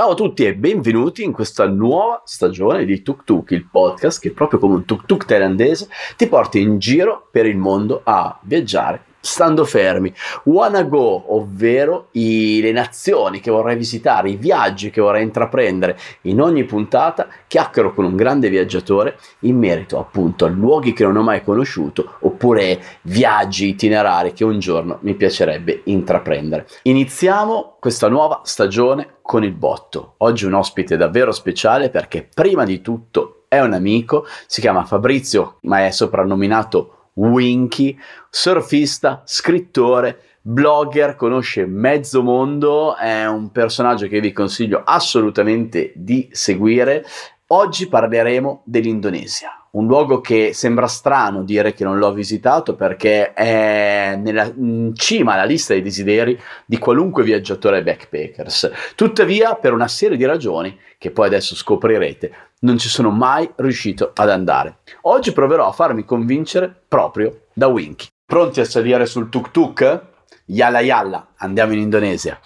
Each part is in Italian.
Ciao a tutti e benvenuti in questa nuova stagione di Tuk Tuk, il podcast che proprio come un tuk tuk thailandese ti porta in giro per il mondo a viaggiare stando fermi. Wanna go, ovvero i, le nazioni che vorrei visitare, i viaggi che vorrei intraprendere. In ogni puntata chiacchiero con un grande viaggiatore in merito appunto a luoghi che non ho mai conosciuto oppure viaggi itinerari che un giorno mi piacerebbe intraprendere. Iniziamo questa nuova stagione con il botto. Oggi un ospite davvero speciale perché prima di tutto è un amico, si chiama Fabrizio, ma è soprannominato Winky, surfista, scrittore, blogger, conosce mezzo mondo, è un personaggio che vi consiglio assolutamente di seguire. Oggi parleremo dell'Indonesia, un luogo che sembra strano dire che non l'ho visitato perché è nella, in cima alla lista dei desideri di qualunque viaggiatore backpackers. Tuttavia, per una serie di ragioni che poi adesso scoprirete, non ci sono mai riuscito ad andare. Oggi proverò a farmi convincere proprio da Winky. Pronti a salire sul tuk tuk? Yalla yalla, andiamo in Indonesia.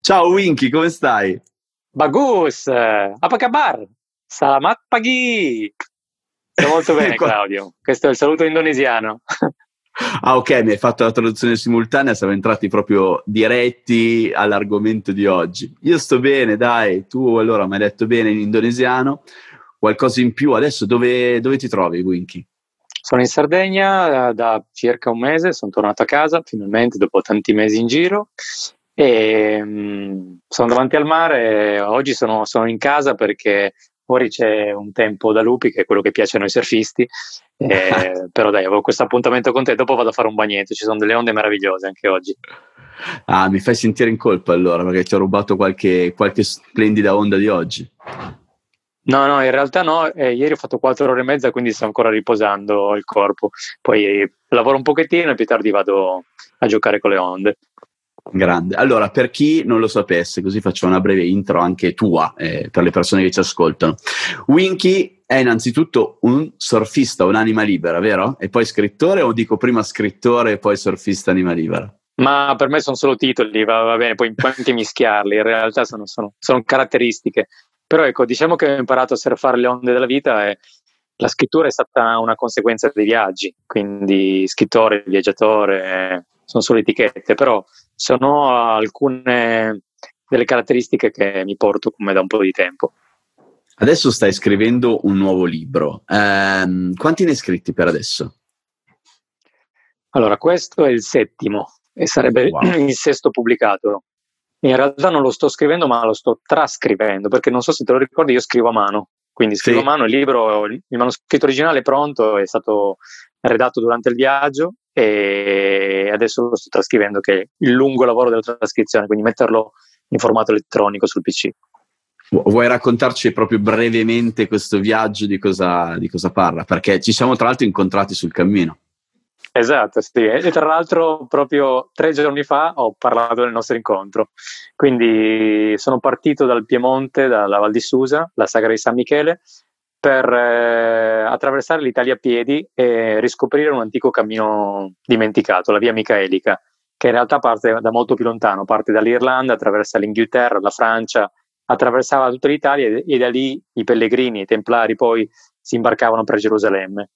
Ciao Winky, come stai? Bagus, apa kabar? Salamat pagi. Sto molto bene Claudio, questo è il saluto indonesiano. Ah, ok, mi hai fatto la traduzione simultanea, siamo entrati proprio diretti all'argomento di oggi. Io sto bene, dai, tu allora mi hai detto bene in indonesiano, qualcosa in più. Adesso dove, dove ti trovi, Winky? Sono in Sardegna da circa un mese, sono tornato a casa finalmente dopo tanti mesi in giro e um, sono davanti al mare. Oggi sono, sono in casa perché fuori c'è un tempo da lupi che è quello che piace a noi surfisti eh, però dai avevo questo appuntamento con te dopo vado a fare un bagnetto ci sono delle onde meravigliose anche oggi ah mi fai sentire in colpa allora perché ti ho rubato qualche, qualche splendida onda di oggi No, no, in realtà no, eh, ieri ho fatto quattro ore e mezza, quindi sto ancora riposando il corpo. Poi lavoro un pochettino e più tardi vado a giocare con le onde. Grande. Allora, per chi non lo sapesse, così faccio una breve intro anche tua eh, per le persone che ci ascoltano. Winky è innanzitutto un surfista, un'anima libera, vero? E poi scrittore o dico prima scrittore e poi surfista anima libera? Ma per me sono solo titoli, va, va bene, poi anche mischiarli, in realtà sono, sono, sono, caratteristiche. Però ecco, diciamo che ho imparato a surfare le onde della vita e la scrittura è stata una conseguenza dei viaggi, quindi scrittore, viaggiatore, sono solo etichette, però sono alcune delle caratteristiche che mi porto con me da un po' di tempo. Adesso stai scrivendo un nuovo libro. Eh, quanti ne hai scritti per adesso? Allora, questo è il settimo e sarebbe wow. il sesto pubblicato. In realtà non lo sto scrivendo, ma lo sto trascrivendo, perché non so se te lo ricordi, io scrivo a mano. Quindi scrivo sì. a mano il libro, il manoscritto originale è pronto, è stato redatto durante il viaggio e adesso lo sto trascrivendo che è il lungo lavoro della trascrizione, quindi metterlo in formato elettronico sul PC. Vuoi raccontarci proprio brevemente questo viaggio di cosa, di cosa parla? Perché ci siamo tra l'altro incontrati sul cammino. Esatto, sì. E tra l'altro proprio tre giorni fa ho parlato del nostro incontro. Quindi sono partito dal Piemonte, dalla Val di Susa, la sagra di San Michele, per eh, attraversare l'Italia a piedi e riscoprire un antico cammino dimenticato, la via Micaelica, che in realtà parte da molto più lontano, parte dall'Irlanda, attraversa l'Inghilterra, la Francia, attraversava tutta l'Italia e, e da lì i pellegrini, i templari poi si imbarcavano per Gerusalemme.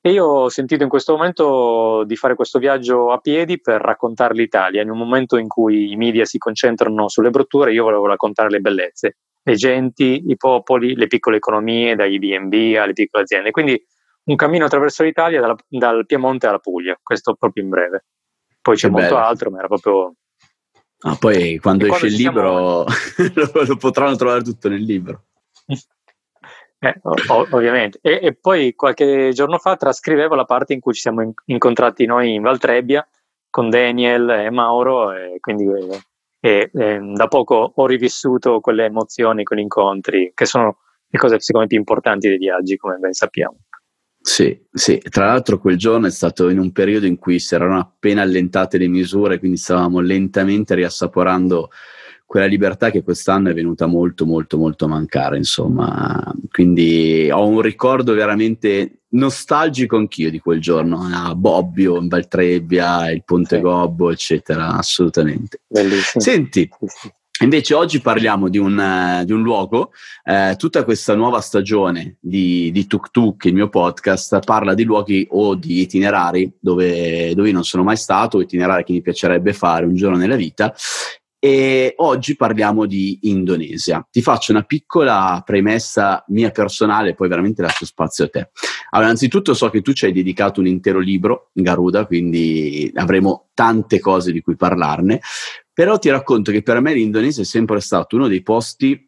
E io ho sentito in questo momento di fare questo viaggio a piedi per raccontare l'Italia, in un momento in cui i media si concentrano sulle brutture, io volevo raccontare le bellezze le genti, i popoli, le piccole economie, dagli B&B alle piccole aziende. Quindi un cammino attraverso l'Italia dal, dal Piemonte alla Puglia, questo proprio in breve. Poi c'è che molto bello. altro, ma era proprio... Ah, poi quando e esce quando il libro siamo... lo, lo, potranno trovare tutto nel libro. Eh, ov- ovviamente. E, e, poi qualche giorno fa trascrivevo la parte in cui ci siamo in- incontrati noi in Valtrebbia con Daniel e Mauro, e quindi eh, e eh, da poco ho rivissuto quelle emozioni, quegli incontri, che sono le cose secondo me più importanti dei viaggi, come ben sappiamo. Sì, sì, tra l'altro quel giorno è stato in un periodo in cui si erano appena allentate le misure, quindi stavamo lentamente riassaporando quella libertà che quest'anno è venuta molto molto molto a mancare insomma. Quindi ho un ricordo veramente nostalgico anch'io di quel giorno. A Bobbio, in Valtrebbia il Ponte sì. Gobbo eccetera assolutamente. Bellissimo. senti Invece oggi parliamo di un, di un luogo, eh, tutta questa nuova stagione di, di Tuk Tuk, il mio podcast, parla di luoghi o di itinerari dove, dove non sono mai stato, itinerari che mi piacerebbe fare un giorno nella vita e oggi parliamo di Indonesia. Ti faccio una piccola premessa mia personale, poi veramente lascio spazio a te. Allora, innanzitutto so che tu ci hai dedicato un intero libro, Garuda, quindi avremo tante cose di cui parlarne, però ti racconto che per me l'Indonesia è sempre stato uno dei posti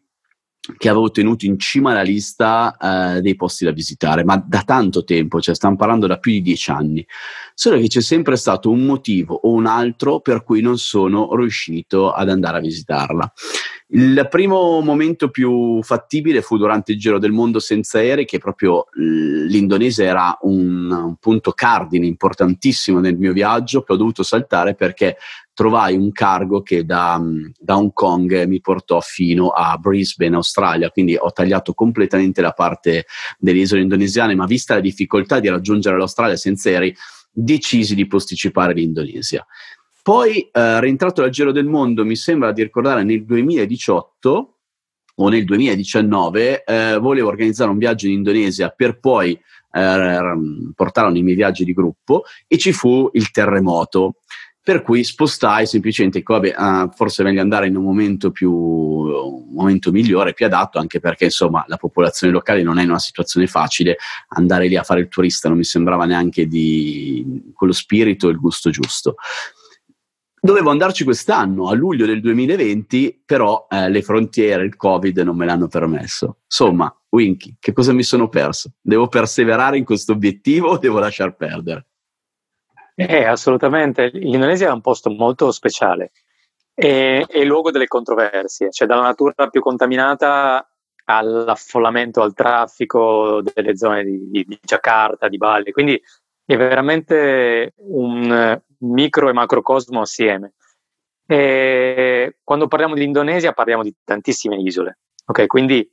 che avevo tenuto in cima alla lista eh, dei posti da visitare, ma da tanto tempo, cioè stiamo parlando da più di dieci anni. Solo che c'è sempre stato un motivo o un altro per cui non sono riuscito ad andare a visitarla. Il primo momento più fattibile fu durante il Giro del Mondo senza aerei, che proprio l'Indonesia era un, un punto cardine importantissimo nel mio viaggio, che ho dovuto saltare perché trovai un cargo che da, da, Hong Kong mi portò fino a Brisbane, Australia, quindi ho tagliato completamente la parte delle isole indonesiane, ma vista la difficoltà di raggiungere l'Australia senza aerei, decisi di posticipare l'Indonesia. Poi, eh, rientrato dal Giro del Mondo, mi sembra di ricordare nel 2018 o nel 2019, eh, volevo organizzare un viaggio in Indonesia per poi eh, portarlo nei miei viaggi di gruppo e ci fu il terremoto per cui spostai semplicemente, vabbè, uh, forse è meglio andare in un momento più, un momento migliore, più adatto, anche perché insomma la popolazione locale non è in una situazione facile, andare lì a fare il turista non mi sembrava neanche di quello spirito e il gusto giusto. Dovevo andarci quest'anno, a luglio del 2020, però eh, le frontiere, il Covid non me l'hanno permesso. Insomma, Winky, che cosa mi sono perso? Devo perseverare in questo obiettivo o devo lasciar perdere? Eh, assolutamente. L'Indonesia è un posto molto speciale. È, è il luogo delle controversie, cioè dalla natura più contaminata all'affollamento, al traffico delle zone di, di, di Jakarta, di Bali. Quindi è veramente un micro e macrocosmo assieme. E quando parliamo di Indonesia parliamo di tantissime isole. Ok, quindi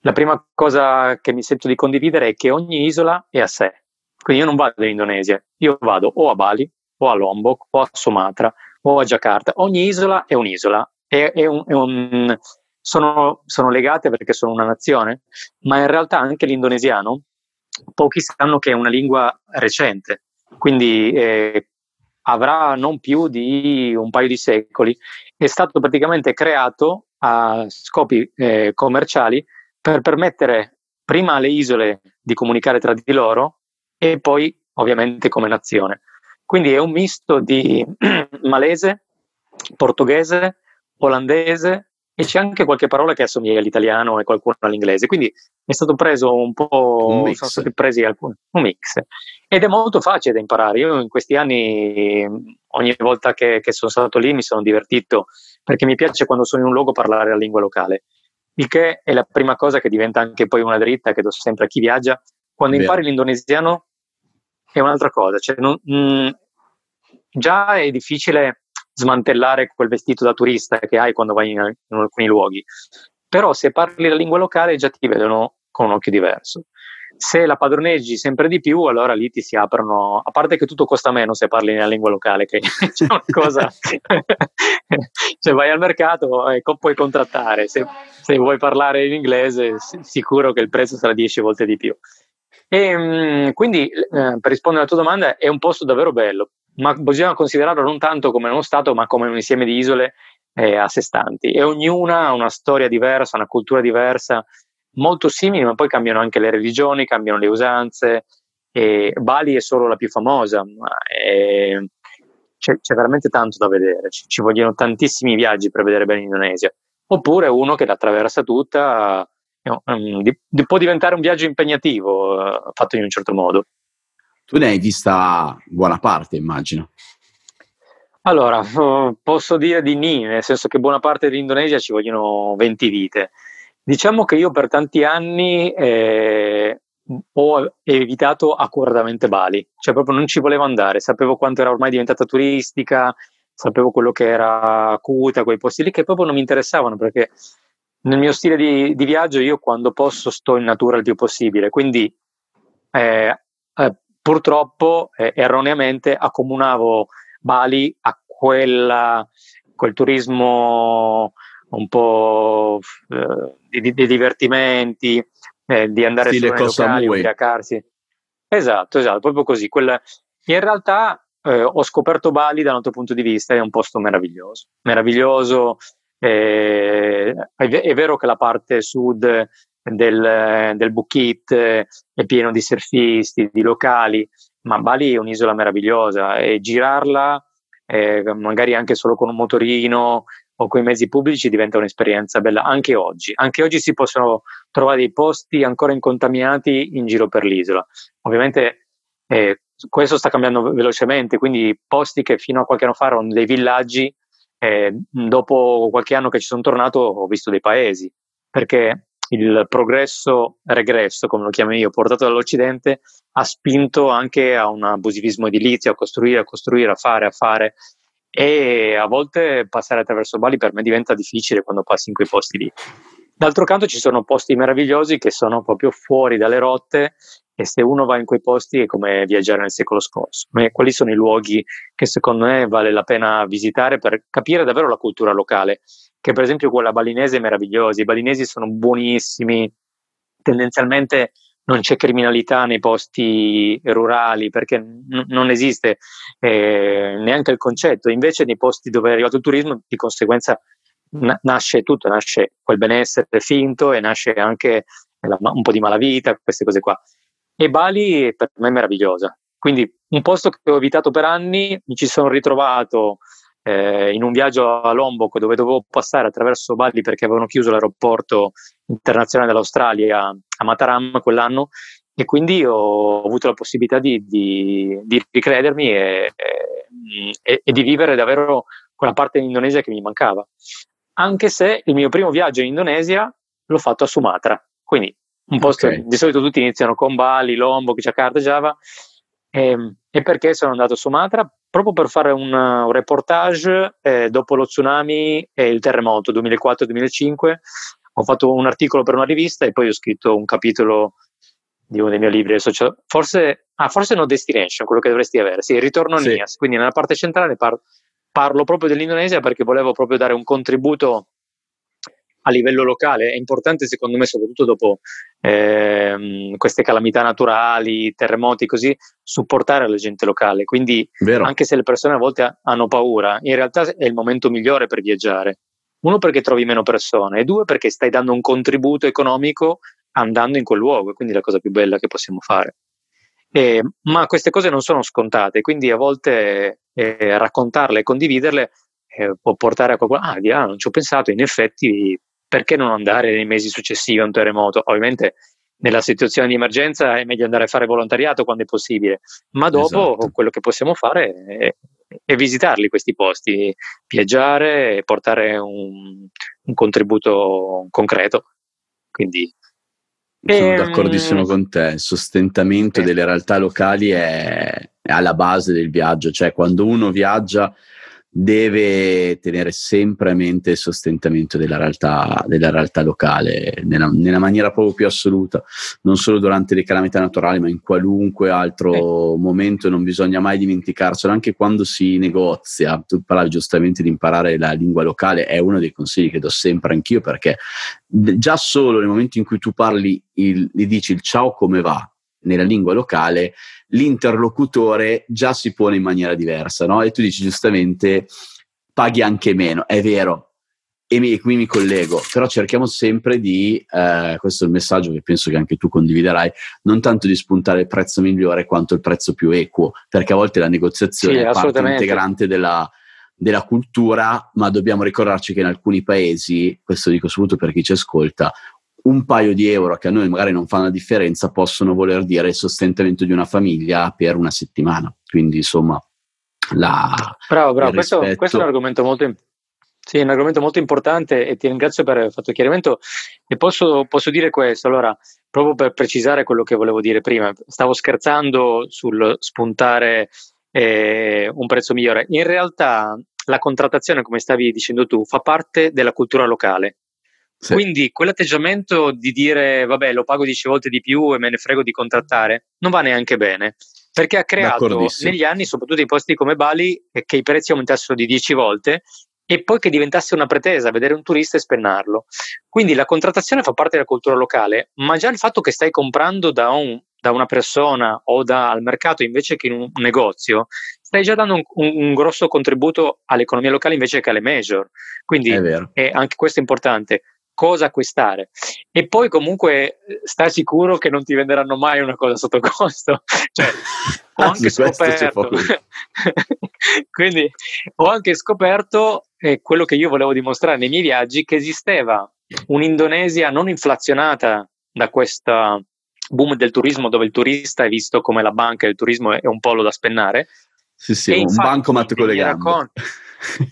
la prima cosa che mi sento di condividere è che ogni isola è a sé. Quindi io non vado in Indonesia, io vado o a Bali, o a Lombok, o a Sumatra, o a Jakarta. Ogni isola è un'isola, è, è un, è un, sono, sono legate perché sono una nazione, ma in realtà anche l'indonesiano, pochi sanno che è una lingua recente, quindi eh, avrà non più di un paio di secoli, è stato praticamente creato a scopi eh, commerciali per permettere prima alle isole di comunicare tra di loro e poi ovviamente come nazione. Quindi è un misto di malese, portoghese, olandese e c'è anche qualche parola che assomiglia all'italiano e qualcuno all'inglese. Quindi è stato preso un po', un mix. sono stati presi alcuni, un mix. Ed è molto facile da imparare. Io in questi anni, ogni volta che, che sono stato lì, mi sono divertito perché mi piace quando sono in un luogo parlare la lingua locale. Il che è la prima cosa che diventa anche poi una dritta che do sempre a chi viaggia. Quando Vero. impari l'indonesiano è un'altra cosa. Cioè, non, mh, mm, già è difficile smantellare quel vestito da turista che hai quando vai in, in alcuni luoghi, però se parli la lingua locale già ti vedono con un occhio diverso. Se la padroneggi sempre di più, allora lì ti si aprono, a parte che tutto costa meno se parli nella lingua locale, che c'è una cosa, se vai al mercato ecco, puoi contrattare, se, se vuoi parlare in inglese sicuro che il prezzo sarà 10 volte di più. E, mm, quindi, eh, per rispondere alla tua domanda, è un posto davvero bello, ma bisogna considerarlo non tanto come uno Stato, ma come un insieme di isole eh, a sé stanti. E ognuna ha una storia diversa, una cultura diversa, molto simili, ma poi cambiano anche le religioni, cambiano le usanze. E Bali è solo la più famosa, ma è, c'è, c'è, veramente tanto da vedere. Ci, ci vogliono tantissimi viaggi per vedere bene l'Indonesia. Oppure uno che l'attraversa tutta di, può diventare un viaggio impegnativo uh, fatto in un certo modo. Tu ne hai vista buona parte, immagino. Allora, posso dire di ni, nel senso che buona parte dell'Indonesia ci vogliono 20 vite. Diciamo che io per tanti anni eh, ho evitato accuratamente Bali, cioè proprio non ci volevo andare, sapevo quanto era ormai diventata turistica, sapevo quello che era Kuta, quei posti lì che proprio non mi interessavano perché nel mio stile di, di, viaggio io quando posso sto in natura il più possibile, quindi eh, purtroppo eh, erroneamente accomunavo Bali a quella, quel turismo un po' eh, di, di, divertimenti, eh, di andare Stile su locali, ubriacarsi. Esatto, esatto, proprio così. Quella... In realtà eh, ho scoperto Bali dal nostro punto di vista, è un posto meraviglioso, meraviglioso. Eh, è, vero che la parte sud del, del Bukit è pieno di surfisti, di locali, ma Bali è un'isola meravigliosa e girarla eh, magari anche solo con un motorino o con i mezzi pubblici diventa un'esperienza bella anche oggi. Anche oggi si possono trovare dei posti ancora incontaminati in giro per l'isola. Ovviamente eh, questo sta cambiando velocemente, quindi posti che fino a qualche anno fa erano dei villaggi, eh, dopo qualche anno che ci sono tornato ho visto dei paesi, perché il progresso regresso, come lo chiamo io, portato dall'Occidente, ha spinto anche a un abusivismo edilizio, a costruire, a costruire, a fare, a fare. E a volte passare attraverso Bali per me diventa difficile quando passi in quei posti lì. D'altro canto ci sono posti meravigliosi che sono proprio fuori dalle rotte e se uno va in quei posti è come viaggiare nel secolo scorso. Quali sono i luoghi che secondo me vale la pena visitare per capire davvero la cultura locale? Che per esempio quella balinese è meravigliosa, i balinesi sono buonissimi, tendenzialmente non c'è criminalità nei posti rurali perché n- non esiste eh, neanche il concetto, invece nei posti dove è arrivato il turismo di conseguenza n- nasce tutto, nasce quel benessere finto e nasce anche la, un po' di malavita, queste cose qua. E Bali per me è meravigliosa. Quindi un posto che ho evitato per anni, mi ci sono ritrovato eh, in un viaggio a Lombok dove dovevo passare attraverso Bali perché avevano chiuso l'aeroporto internazionale dell'Australia a Mataram quell'anno e quindi ho avuto la possibilità di, di, di ricredermi e, e, e, di vivere davvero quella parte in Indonesia che mi mancava. Anche se il mio primo viaggio in Indonesia l'ho fatto a Sumatra, quindi un posto, okay. di solito tutti iniziano con Bali, Lombok, Jakarta, Java, e, ehm, e perché sono andato a Sumatra? Proprio per fare un, un reportage eh, dopo lo tsunami e il terremoto 2004-2005. Ho fatto un articolo per una rivista e poi ho scritto un capitolo di uno dei miei libri. Forse, ah, forse No Destination, quello che dovresti avere. Sì, Ritorno sì. Nias. Quindi nella parte centrale par- parlo proprio dell'Indonesia perché volevo proprio dare un contributo a livello locale è importante secondo me soprattutto dopo ehm, queste calamità naturali, terremoti così, supportare la gente locale. Quindi Vero. anche se le persone a volte hanno paura, in realtà è il momento migliore per viaggiare. Uno perché trovi meno persone e due perché stai dando un contributo economico andando in quel luogo, quindi è la cosa più bella che possiamo fare. Eh, ma queste cose non sono scontate, quindi a volte eh, raccontarle e condividerle eh, può portare a qualcuno, ah, di là, non ci ho pensato, in effetti perché non andare nei mesi successivi a un terremoto? Ovviamente nella situazione di emergenza è meglio andare a fare volontariato quando è possibile, ma dopo esatto. quello che possiamo fare è, è, visitarli questi posti, viaggiare e portare un, un contributo concreto. Quindi sono ehm... d'accordissimo con te, il sostentamento delle realtà locali è, è alla base del viaggio, cioè quando uno viaggia deve tenere sempre a mente il sostentamento della realtà, della realtà locale nella, nella, maniera proprio più assoluta, non solo durante le calamità naturali, ma in qualunque altro eh. momento non bisogna mai dimenticarselo, anche quando si negozia. Tu parlavi giustamente di imparare la lingua locale, è uno dei consigli che do sempre anch'io perché già solo nel momento in cui tu parli, il, gli dici il ciao come va nella lingua locale, l'interlocutore già si pone in maniera diversa, no? E tu dici giustamente paghi anche meno, è vero, e mi, qui mi collego, però cerchiamo sempre di, eh, questo è il messaggio che penso che anche tu condividerai, non tanto di spuntare il prezzo migliore quanto il prezzo più equo, perché a volte la negoziazione sì, è parte integrante della, della cultura, ma dobbiamo ricordarci che in alcuni paesi, questo dico soprattutto per chi ci ascolta, un paio di euro che a noi magari non fanno la differenza possono voler dire il sostentamento di una famiglia per una settimana. Quindi insomma, la, bravo, bravo. Questo, questo, è un argomento molto, sì, un argomento molto importante e ti ringrazio per aver fatto il chiarimento. E posso, posso dire questo, allora, proprio per precisare quello che volevo dire prima, stavo scherzando sul spuntare eh, un prezzo migliore. In realtà la contrattazione, come stavi dicendo tu, fa parte della cultura locale. Sì. Quindi quell'atteggiamento di dire vabbè lo pago 10 volte di più e me ne frego di contrattare non va neanche bene perché ha creato negli anni, soprattutto in posti come Bali, che i prezzi aumentassero di 10 volte e poi che diventasse una pretesa vedere un turista e spennarlo. Quindi la contrattazione fa parte della cultura locale, ma già il fatto che stai comprando da, un, da una persona o dal mercato invece che in un negozio, stai già dando un, un, un grosso contributo all'economia locale invece che alle major. Quindi è è anche questo è importante cosa acquistare. E poi comunque stai sicuro che non ti venderanno mai una cosa sotto costo. Cioè, ho anche scoperto quindi ho anche scoperto eh, quello che io volevo dimostrare nei miei viaggi che esisteva un'Indonesia non inflazionata da questa boom del turismo dove il turista è visto come la banca e il turismo è un polo da spennare. Sì sì, un bancomat con le gambe.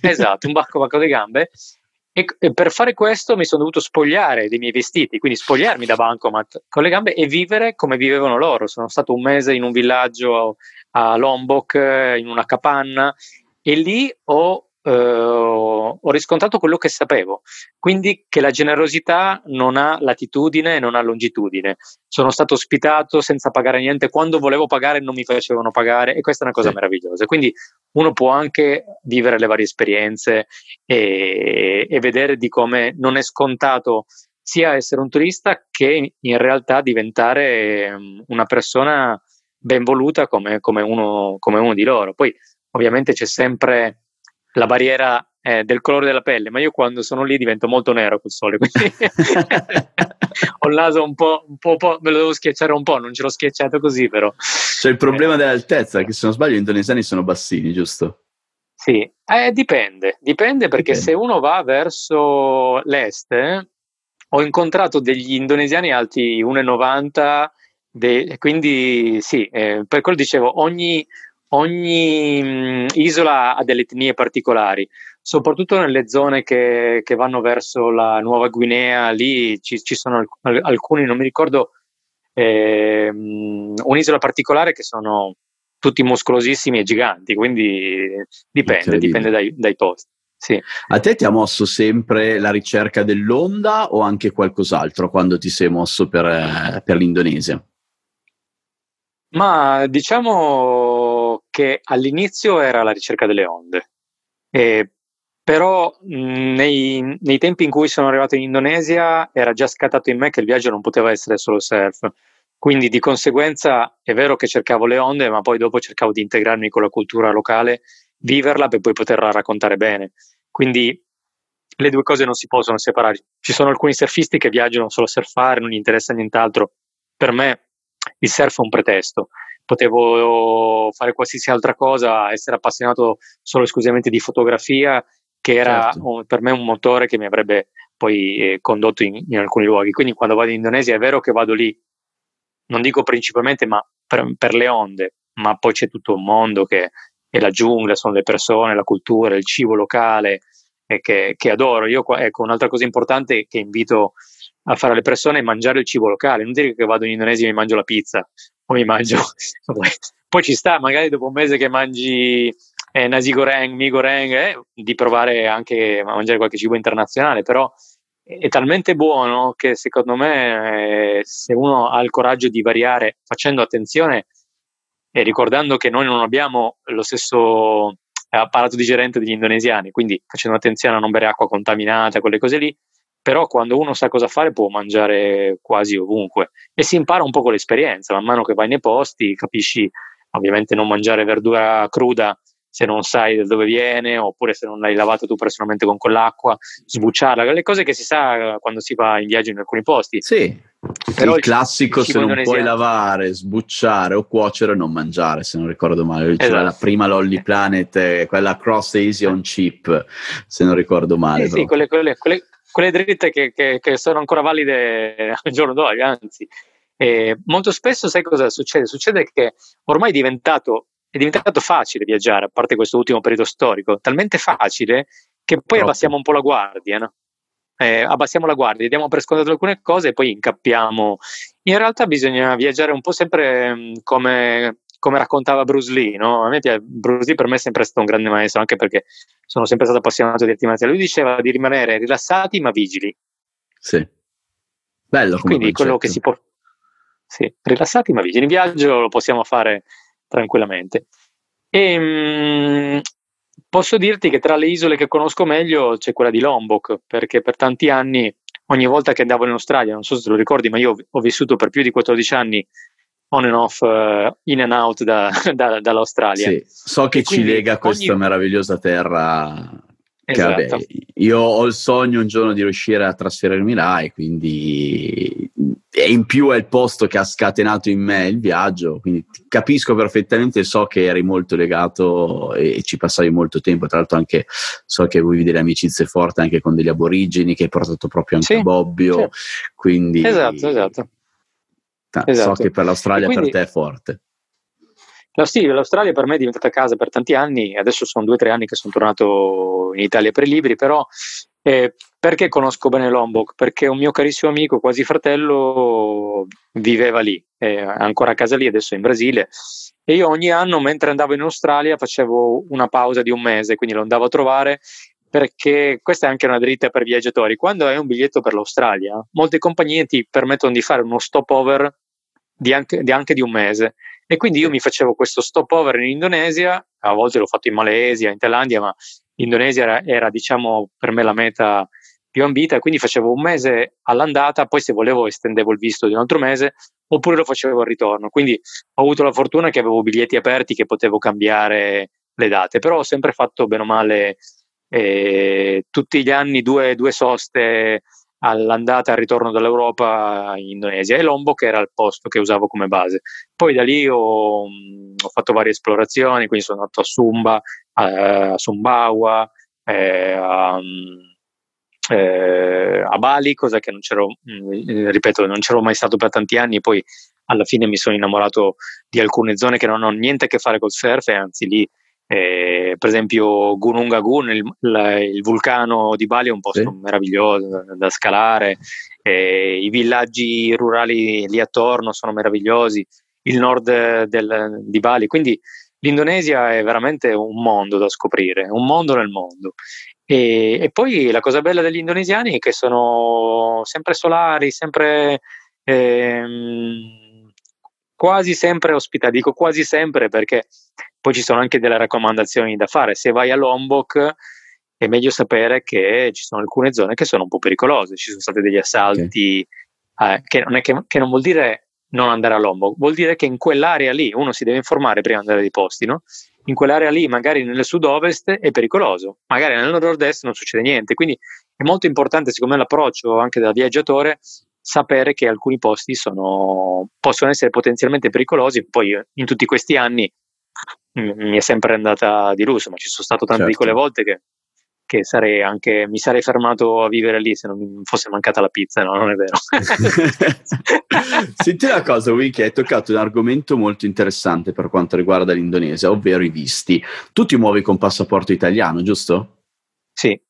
Esatto, un bancomat con le gambe e, e, per fare questo mi sono dovuto spogliare dei miei vestiti, quindi spogliarmi da bancomat con le gambe e vivere come vivevano loro. Sono stato un mese in un villaggio a Lombok, in una capanna, e lì ho Uh, ho riscontrato quello che sapevo, quindi che la generosità non ha latitudine e non ha longitudine. Sono stato ospitato senza pagare niente, quando volevo pagare non mi facevano pagare e questa è una cosa sì. meravigliosa. Quindi uno può anche vivere le varie esperienze e, e vedere di come non è scontato sia essere un turista che in realtà diventare mm, una persona ben voluta come, come, uno, come uno di loro. Poi ovviamente c'è sempre la barriera eh, del colore della pelle, ma io quando sono lì divento molto nero col sole, quindi ho il naso un po', un po', un po', me lo devo schiacciare un po', non ce l'ho schiacciato così però. C'è il problema eh. dell'altezza, che se non sbaglio gli indonesiani sono bassini, giusto? Sì, eh, dipende, dipende perché dipende. se uno va verso l'est, eh, ho incontrato degli indonesiani alti 1,90, de- quindi sì, eh, per quello dicevo, ogni, ogni isola ha delle etnie particolari, soprattutto nelle zone che, che vanno verso la Nuova Guinea, lì ci, ci sono alc- alcuni, non mi ricordo, eh, un'isola particolare che sono tutti muscolosissimi e giganti, quindi dipende, dipende dai, dai posti. Sì. A te ti ha mosso sempre la ricerca dell'onda o anche qualcos'altro quando ti sei mosso per, eh, per l'Indonesia? Ma diciamo che all'inizio era la ricerca delle onde, eh, però nei, nei, tempi in cui sono arrivato in Indonesia era già scattato in me che il viaggio non poteva essere solo surf. Quindi di conseguenza è vero che cercavo le onde, ma poi dopo cercavo di integrarmi con la cultura locale, viverla per poi poterla raccontare bene. Quindi le due cose non si possono separare. Ci sono alcuni surfisti che viaggiano solo a surfare, non gli interessa nient'altro. Per me il surf è un pretesto. Potevo fare qualsiasi altra cosa, essere appassionato solo esclusivamente di fotografia, che era certo. per me un motore che mi avrebbe poi eh, condotto in, in, alcuni luoghi. Quindi quando vado in Indonesia è vero che vado lì, non dico principalmente, ma per, per le onde, ma poi c'è tutto un mondo che è la giungla, sono le persone, la cultura, il cibo locale, che, che, adoro. Io, ecco, un'altra cosa importante che invito a fare alle persone mangiare il cibo locale. Non dire che vado in Indonesia e mi mangio la pizza o mi mangio. Poi ci sta, magari dopo un mese che mangi eh, nasi goreng, mi goreng, eh, di provare anche a mangiare qualche cibo internazionale, però è talmente buono che secondo me eh, se uno ha il coraggio di variare facendo attenzione e ricordando che noi non abbiamo lo stesso apparato digerente degli indonesiani, quindi facendo attenzione a non bere acqua contaminata, quelle cose lì, però quando uno sa cosa fare può mangiare quasi ovunque e si impara un po' con l'esperienza, man mano che vai nei posti capisci ovviamente non mangiare verdura cruda se non sai da dove viene oppure se non l'hai lavato tu personalmente con quell'acqua, sbucciarla, le cose che si sa quando si va in viaggio in alcuni posti. Sì, però il, il classico se non puoi lavare, sbucciare o cuocere non mangiare, se non ricordo male. C'era esatto. la prima Lolly Planet, quella Cross Easy on Chip, se non ricordo male. Sì, sì quelle, quelle, quelle, quelle dritte che, che, che, sono ancora valide al giorno d'oggi, anzi. E molto spesso sai cosa succede? Succede che ormai è diventato, è diventato facile viaggiare, a parte questo ultimo periodo storico, talmente facile che poi Troppo. abbassiamo un po' la guardia, no? eh, abbassiamo la guardia, diamo per scontato alcune cose e poi incappiamo. In realtà bisogna viaggiare un po' sempre mh, come come raccontava Bruce Lee, no? A me piace, Bruce Lee per me è sempre stato un grande maestro, anche perché sono sempre stato appassionato di arti marziali. Lui diceva di rimanere rilassati ma vigili. Sì. Bello come Quindi quello che si può... Sì, rilassati ma vigili. In viaggio lo possiamo fare tranquillamente. E, ehm, mh, posso dirti che tra le isole che conosco meglio c'è quella di Lombok, perché per tanti anni, ogni volta che andavo in Australia, non so se te lo ricordi, ma io ho vissuto per più di 14 anni on and off, uh, in and out da, da, dall'Australia. Sì, so che e ci lega questa ogni... meravigliosa terra. Esatto. Che, vabbè, io ho il sogno un giorno di riuscire a trasferirmi là e quindi e in più è il posto che ha scatenato in me il viaggio, quindi capisco perfettamente, so che eri molto legato e, ci passavi molto tempo, tra l'altro anche so che avevi delle amicizie forti anche con degli aborigeni che hai portato proprio anche sì, a Bobbio, sì. quindi esatto, esatto. Ah, esatto. So che per l'Australia quindi, per te è forte. No, sì, l'Australia per me è diventata casa per tanti anni, adesso sono due o tre anni che sono tornato in Italia per i libri, però eh, perché conosco bene Lombok? Perché un mio carissimo amico, quasi fratello, viveva lì, è ancora a casa lì, adesso è in Brasile, e io ogni anno mentre andavo in Australia facevo una pausa di un mese, quindi lo andavo a trovare perché questa è anche una dritta per viaggiatori. Quando hai un biglietto per l'Australia, molte compagnie ti permettono di fare uno stopover di anche, di anche di un mese. E quindi io mi facevo questo stopover in Indonesia, a volte l'ho fatto in Malesia, in Thailandia, ma Indonesia era, era diciamo per me la meta più ambita, quindi facevo un mese all'andata, poi se volevo estendevo il visto di un altro mese, oppure lo facevo al ritorno. Quindi ho avuto la fortuna che avevo biglietti aperti che potevo cambiare le date, però ho sempre fatto bene o male eh, tutti gli anni due, due soste all'andata e al ritorno dall'Europa in Indonesia e Lombok era il posto che usavo come base. Poi da lì ho, ho fatto varie esplorazioni, quindi sono andato a Sumba, a, Sumbawa, eh, a, eh, a, Bali, cosa che non c'ero, mh, ripeto, non c'ero mai stato per tanti anni, poi alla fine mi sono innamorato di alcune zone che non hanno niente a che fare col surf, e anzi lì eh, per esempio Gunung Gun, il, la, il, vulcano di Bali è un posto sì. meraviglioso da, da scalare, eh, i villaggi rurali lì attorno sono meravigliosi, il nord del, di Bali, quindi l'Indonesia è veramente un mondo da scoprire, un mondo nel mondo. E, e poi la cosa bella degli indonesiani è che sono sempre solari, sempre... Ehm, quasi sempre ospitati, dico quasi sempre perché poi ci sono anche delle raccomandazioni da fare. Se vai a Lombok è meglio sapere che ci sono alcune zone che sono un po' pericolose, ci sono stati degli assalti, okay. eh, che, non che, che, non vuol dire non andare a Lombok, vuol dire che in quell'area lì uno si deve informare prima di andare dei posti, no? In quell'area lì, magari nel sud-ovest, è pericoloso, magari nel nord-est non succede niente. Quindi è molto importante, secondo me, l'approccio anche da viaggiatore sapere che alcuni posti sono, possono essere potenzialmente pericolosi. Poi in tutti questi anni mi è sempre andata di lusso, ma ci sono stato tante certo. piccole volte che, che sarei anche, mi sarei fermato a vivere lì se non mi fosse mancata la pizza, no, non è vero. Senti una cosa, Wiki, hai toccato un argomento molto interessante per quanto riguarda l'Indonesia, ovvero i visti. Tu ti muovi con passaporto italiano, giusto? Sì,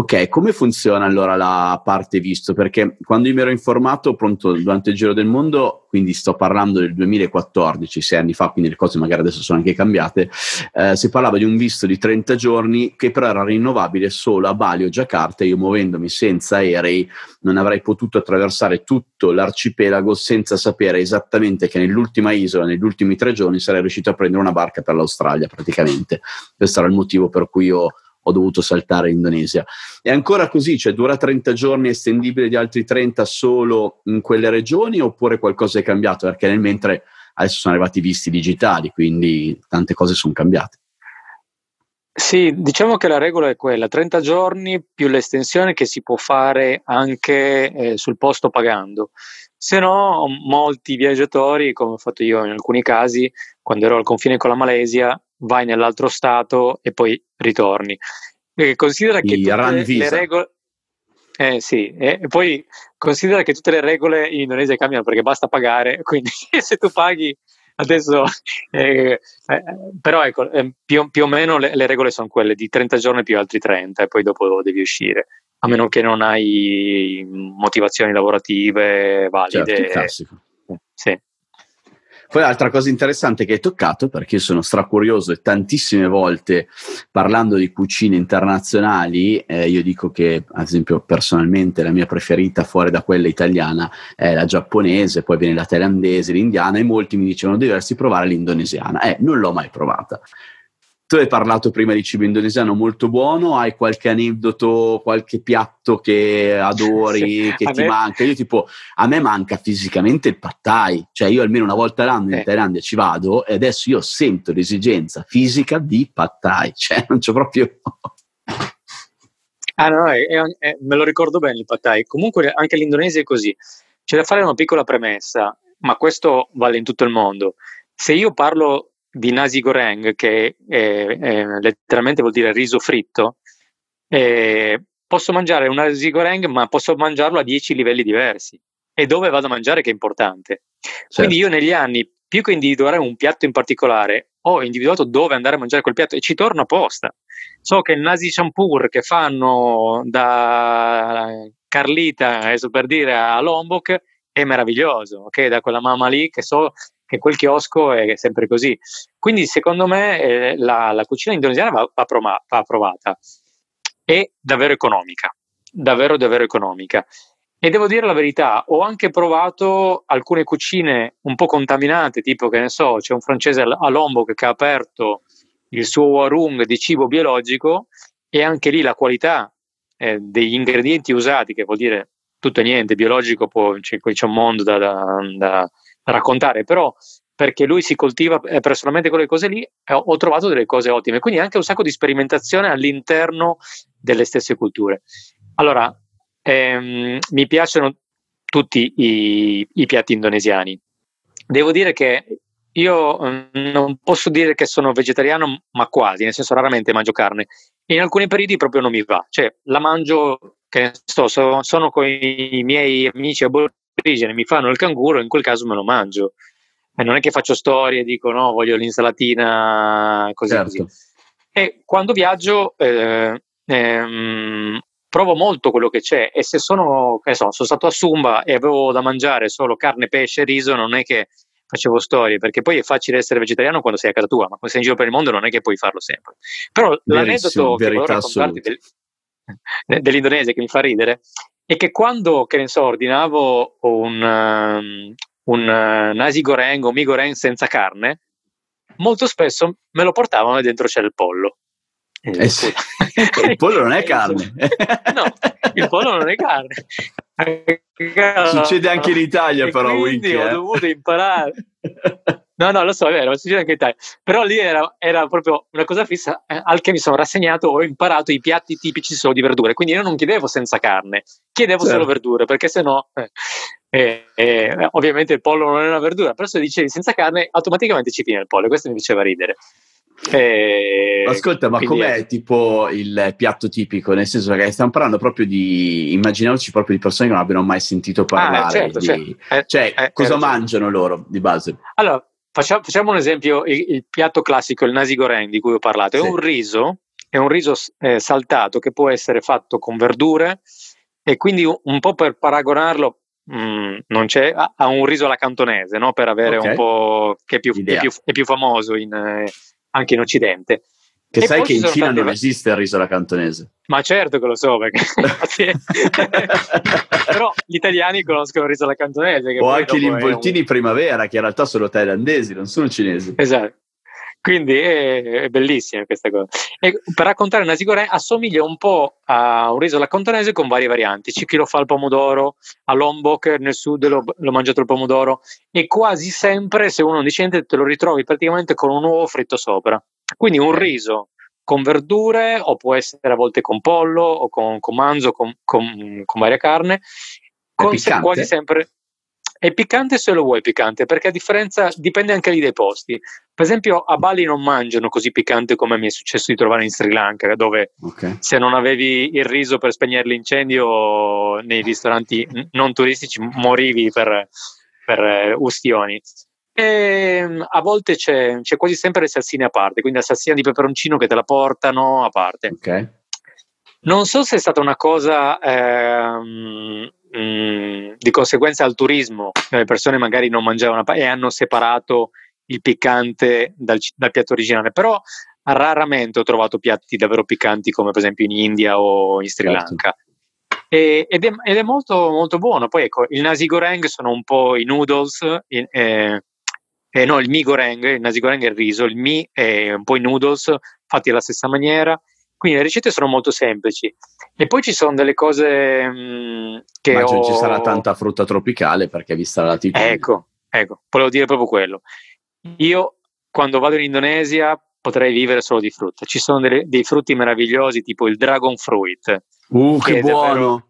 Ok, come funziona allora la parte visto? Perché quando io mi ero informato pronto, durante il Giro del Mondo, quindi sto parlando del 2014, sei anni fa, quindi le cose magari adesso sono anche cambiate, eh, si parlava di un visto di 30 giorni che però era rinnovabile solo a Bali o Giacarta. Io muovendomi senza aerei non avrei potuto attraversare tutto l'arcipelago senza sapere esattamente che nell'ultima isola, negli ultimi tre giorni, sarei riuscito a prendere una barca per l'Australia praticamente. Questo era il motivo per cui io ho dovuto saltare in Indonesia. È ancora così, cioè dura 30 giorni, estendibile di altri 30 solo in quelle regioni oppure qualcosa è cambiato? Perché nel mentre adesso sono arrivati i visti digitali, quindi tante cose sono cambiate. Sì, diciamo che la regola è quella, 30 giorni più l'estensione che si può fare anche eh, sul posto pagando. Se no, molti viaggiatori, come ho fatto io in alcuni casi, quando ero al confine con la Malesia, vai nell'altro stato e poi ritorni. E considera che tutte le regole... Eh sì, e poi considera che tutte le regole in Indonesia cambiano perché basta pagare, quindi se tu paghi adesso, eh, eh, però ecco, eh, più, più, o meno le, le, regole sono quelle di 30 giorni più altri 30 e poi dopo devi uscire, a meno che non hai motivazioni lavorative valide. Certo, classico. Sì. Poi l'altra cosa interessante che hai toccato, perché io sono stracurioso e tantissime volte parlando di cucine internazionali, eh, io dico che ad esempio personalmente la mia preferita fuori da quella italiana è la giapponese, poi viene la thailandese, l'indiana e molti mi dicevano dovresti provare l'indonesiana. Eh, non l'ho mai provata. Tu hai parlato prima di cibo indonesiano molto buono, hai qualche aneddoto, qualche piatto che adori, sì, che ti me... manca? Io tipo, a me manca fisicamente il pad thai, cioè io almeno una volta all'anno in Thailandia ci vado e adesso io sento l'esigenza fisica di pad thai, cioè non c'ho proprio... ah no, è, è, è, me lo ricordo bene il pad thai, comunque anche l'Indonesia è così, c'è da fare una piccola premessa, ma questo vale in tutto il mondo. Se io parlo di nasi goreng, che è, è, letteralmente vuol dire riso fritto, eh, posso mangiare un nasi goreng, ma posso mangiarlo a 10 livelli diversi. E dove vado a mangiare che è importante. Certo. Quindi io negli anni, più che individuare un piatto in particolare, ho individuato dove andare a mangiare quel piatto e ci torno apposta. So che il nasi champur che fanno da Carlita, adesso per dire, a Lombok, è meraviglioso, ok? Da quella mamma lì che so che quel chiosco è sempre così. Quindi secondo me eh, la, la, cucina indonesiana va, va, proma, va provata. È davvero economica, davvero davvero economica. E devo dire la verità, ho anche provato alcune cucine un po' contaminate, tipo che ne so, c'è un francese a Lombok che ha aperto il suo warung di cibo biologico e anche lì la qualità eh, degli ingredienti usati, che vuol dire tutto e niente, biologico può, c'è, c'è un mondo da, da, da raccontare, però perché lui si coltiva personalmente quelle cose lì, ho trovato delle cose ottime. Quindi anche un sacco di sperimentazione all'interno delle stesse culture. Allora, ehm, mi piacciono tutti i, i, piatti indonesiani. Devo dire che io mm, non posso dire che sono vegetariano, ma quasi, nel senso raramente mangio carne. In alcuni periodi proprio non mi va, cioè la mangio, che ne so, sono, con i miei amici aborigeni origine mi fanno il canguro, in quel caso me lo mangio. E non è che faccio storie e dico no, voglio l'insalatina così certo. così. E quando viaggio eh, ehm, provo molto quello che c'è e se sono, che so, sono stato a Sumba e avevo da mangiare solo carne, pesce e riso, non è che facevo storie, perché poi è facile essere vegetariano quando sei a casa tua, ma quando sei in giro per il mondo non è che puoi farlo sempre. Però l'aneddoto che volevo raccontarti del, dell'Indonesia che mi fa ridere e che quando, che ne so, ordinavo un, um, un uh, nasi goreng o mi goreng senza carne, molto spesso me lo portavano e dentro c'è il pollo. Eh sì. il pollo non è carne. no, il pollo non è carne. Succede anche in Italia, e però. Quindi Wiki, ho eh. dovuto imparare. No, no, lo so, è vero, succede anche in Italia. Però lì era, era proprio una cosa fissa eh, al che mi sono rassegnato, ho imparato i piatti tipici solo di verdure. Quindi io non chiedevo senza carne, chiedevo certo. solo verdure, perché sennò eh, eh, eh, ovviamente il pollo non è una verdura, però se dicevi senza carne automaticamente ci viene il pollo, questo mi faceva ridere. Eh, Ascolta, ma com'è è... tipo il piatto tipico? Nel senso che stiamo parlando proprio di immaginiamoci proprio di persone che non abbiano mai sentito ah, parlare. Ah, certo, di... certo. Eh, cioè, eh, cosa mangiano loro di base? Allora, Facciamo, facciamo un esempio, il, il, piatto classico, il nasi goreng di cui ho parlato, è sì. un riso, è un riso eh, saltato che può essere fatto con verdure e quindi un, un po' per paragonarlo mh, mm, non c'è, a, a, un riso alla cantonese, no? per avere okay. un po' che è più, è più, è più famoso in, eh, anche in Occidente. Che e sai che in Cina tante... non esiste il riso alla cantonese. Ma certo che lo so, perché però gli italiani conoscono il riso alla cantonese. o anche gli involtini un... primavera, che in realtà sono thailandesi, non sono cinesi. Esatto. Quindi è, è bellissima questa cosa. E per raccontare una sigurè assomiglia un po' a un riso alla cantonese con varie varianti. C'è chi lo fa al pomodoro, a Lombok nel sud l'ho, l'ho mangiato il pomodoro e quasi sempre se uno non decente te lo ritrovi praticamente con un uovo fritto sopra. Quindi un riso con verdure o può essere a volte con pollo o con, con manzo, con, con, con varia carne, con se, quasi sempre... È piccante se lo vuoi piccante, perché a differenza dipende anche lì dai posti. Per esempio, a Bali non mangiano così piccante come mi è successo di trovare in Sri Lanka, dove okay. se non avevi il riso per spegnere l'incendio nei ristoranti non turistici morivi per, per eh, ustioni. E ehm, a volte c'è, c'è, quasi sempre le salsine a parte, quindi la salsina di peperoncino che te la portano a parte. Okay. Non so se è stata una cosa ehm, mh, mm, di conseguenza al turismo, le persone magari non mangiavano e hanno separato il piccante dal, dal, piatto originale, però raramente ho trovato piatti davvero piccanti come per esempio in India o in Sri certo. Lanka. E, ed, è, ed, è, molto, molto buono. Poi ecco, il nasi goreng sono un po' i noodles, in, eh, eh, no, il mi goreng, il nasi goreng è il riso, il mi è un po' i noodles fatti alla stessa maniera. Quindi le ricette sono molto semplici. E poi ci sono delle cose mh, mm, che Immagino ho... ci sarà tanta frutta tropicale perché vista la latitudine. Ecco, ecco, volevo dire proprio quello. Io quando vado in Indonesia potrei vivere solo di frutta. Ci sono delle, dei frutti meravigliosi tipo il dragon fruit. Uh, che, buono!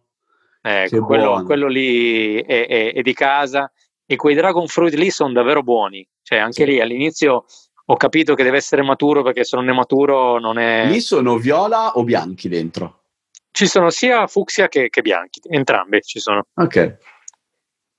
Davvero, ecco, quello, buono. quello, lì è, è, è, di casa e quei dragon fruit lì sono davvero buoni. Cioè anche sì. lì all'inizio ho capito che deve essere maturo perché se non è maturo non è... Lì sono viola o bianchi dentro? Ci sono sia fucsia che, che bianchi, entrambe ci sono. Ok.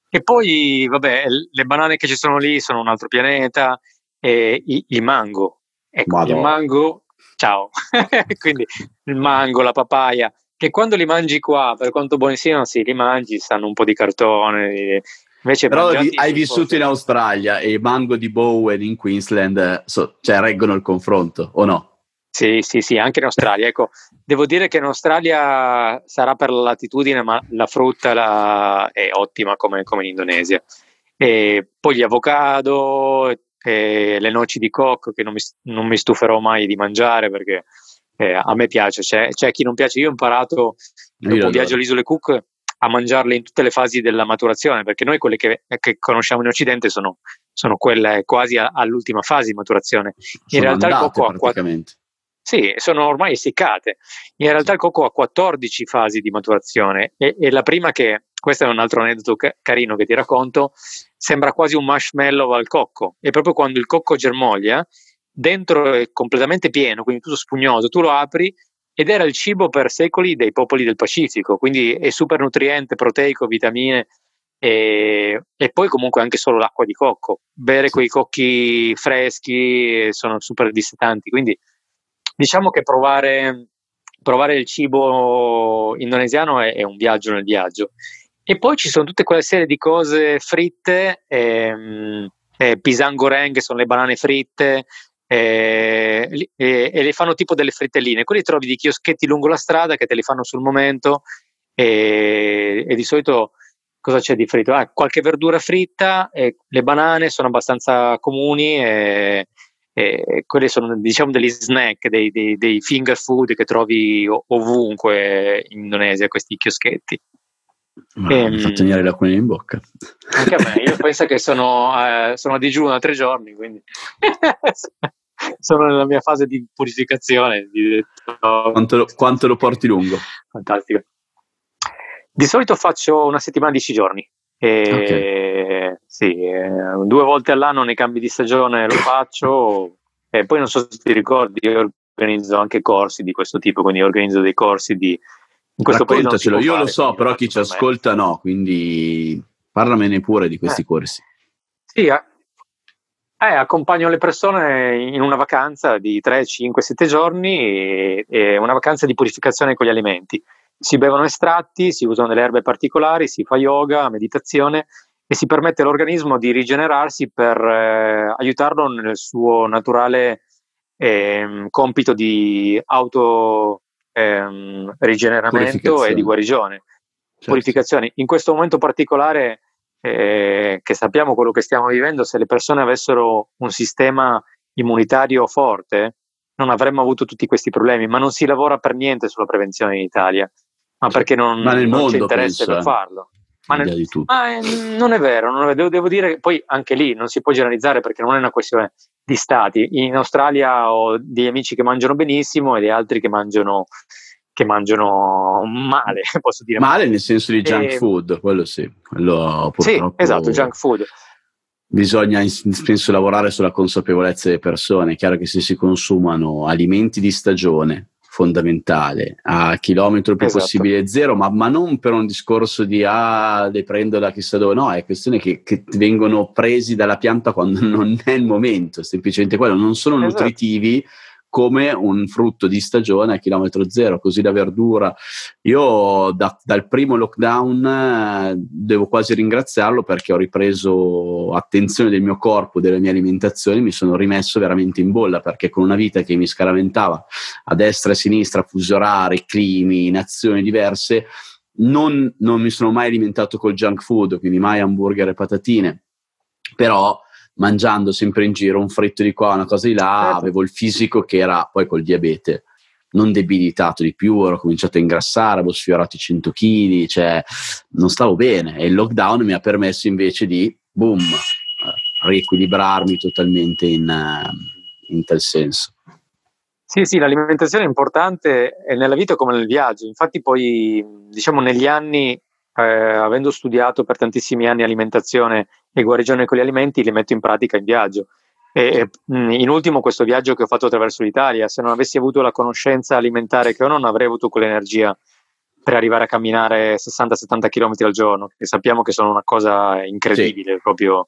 E poi, vabbè, le banane che ci sono lì sono un altro pianeta, e il mango. Ecco, Madonna. il mango, ciao. Quindi il mango, la papaya, che quando li mangi qua, per quanto buoni siano, sì, li mangi, sanno un po' di cartone. Invece Però hai vissuto fosse... in Australia e i mango di Bowen in Queensland, so, cioè reggono il confronto, o no? Sì, sì, sì, anche in Australia. Ecco, devo dire che in Australia sarà per la latitudine, ma la frutta la... è ottima come, come, in Indonesia. E poi gli avocado, le noci di cocco che non mi, non mi, stuferò mai di mangiare perché eh, a me piace. C'è, c'è, chi non piace. Io ho imparato dopo un viaggio alle Isole Cook a mangiarle in tutte le fasi della maturazione perché noi quelle che, che conosciamo in Occidente sono, sono quelle quasi a, all'ultima fase di maturazione. In sono realtà il cocco ha quattro sì, sono ormai essiccate. In realtà il cocco ha 14 fasi di maturazione e, e la prima che, questo è un altro aneddoto ca- carino che ti racconto, sembra quasi un marshmallow al cocco e proprio quando il cocco germoglia, dentro è completamente pieno, quindi tutto spugnoso, tu lo apri ed era il cibo per secoli dei popoli del Pacifico, quindi è super nutriente, proteico, vitamine e, e, poi comunque anche solo l'acqua di cocco. Bere quei cocchi freschi sono super dissetanti, quindi diciamo che provare, provare il cibo indonesiano è, è, un viaggio nel viaggio. E poi ci sono tutte quelle serie di cose fritte, ehm, eh, pisang goreng, che sono le banane fritte, eh, e, e, le fanno tipo delle frittelline. Quelli trovi di chioschetti lungo la strada che te li fanno sul momento e, e di solito cosa c'è di fritto? Ah, qualche verdura fritta, le banane sono abbastanza comuni e, e quelli sono diciamo degli snack, dei, dei, dei, finger food che trovi ovunque in Indonesia, questi chioschetti. Ma e, mi ha fatto venire l'acquolina in bocca. Anche a me, io penso che sono, eh, sono a digiuno da tre giorni, quindi sono nella mia fase di purificazione. Di... Quanto, lo, quanto lo porti lungo? Fantastico. Di solito faccio una settimana, dieci giorni. E okay. sì, eh, due volte all'anno nei cambi di stagione lo faccio e poi non so se ti ricordi, io organizzo anche corsi di questo tipo, quindi organizzo dei corsi di... In questo Raccontacelo, io fare, lo so, però chi ci ascolta no, quindi parlamene pure di questi eh. corsi. Sì, eh, accompagno le persone in una vacanza di 3, 5, 7 giorni, e, una vacanza di purificazione con gli alimenti si bevono estratti, si usano delle erbe particolari, si fa yoga, meditazione e si permette all'organismo di rigenerarsi per eh, aiutarlo nel suo naturale eh, compito di auto eh, rigeneramento e di guarigione. Certo. Purificazione. In questo momento particolare eh, che sappiamo quello che stiamo vivendo, se le persone avessero un sistema immunitario forte, non avremmo avuto tutti questi problemi, ma non si lavora per niente sulla prevenzione in Italia ma perché non, ma non c'è interesse penso, per eh. farlo. Ma, nel, ma eh, non è vero, non è, devo, devo, dire che poi anche lì non si può generalizzare perché non è una questione di stati. In Australia ho degli amici che mangiano benissimo e degli altri che mangiano, che mangiano male, posso dire. Male nel senso di junk e, food, quello sì. Quello sì, esatto, junk food. Bisogna, penso, lavorare sulla consapevolezza delle persone. È chiaro che se si consumano alimenti di stagione, fondamentale a chilometro più esatto. possibile zero, ma, ma, non per un discorso di ah, le prendo da chissà dove, no, è questione che, che vengono presi dalla pianta quando non è il momento, semplicemente quello, non sono esatto. nutritivi come un frutto di stagione a chilometro zero, così la verdura. Io da, dal primo lockdown eh, devo quasi ringraziarlo perché ho ripreso attenzione del mio corpo, delle mie alimentazioni, mi sono rimesso veramente in bolla perché con una vita che mi scaraventava a destra e a sinistra, fuso orari, climi, nazioni diverse, non, non mi sono mai alimentato col junk food, quindi mai hamburger e patatine, però mangiando sempre in giro un fritto di qua, una cosa di là, certo. avevo il fisico che era poi col diabete non debilitato di più, ero cominciato a ingrassare, avevo sfiorato i 100 kg, cioè non stavo bene e il lockdown mi ha permesso invece di, boom, riequilibrarmi totalmente in, in tal senso. Sì, sì, l'alimentazione è importante nella vita come nel viaggio. Infatti, poi, diciamo, negli anni, eh, avendo studiato per tantissimi anni alimentazione e guarigione con gli alimenti, li metto in pratica in viaggio. E, in ultimo, questo viaggio che ho fatto attraverso l'Italia, se non avessi avuto la conoscenza alimentare che ho, non avrei avuto quell'energia per arrivare a camminare 60-70 km al giorno, che sappiamo che sono una cosa incredibile, sì. proprio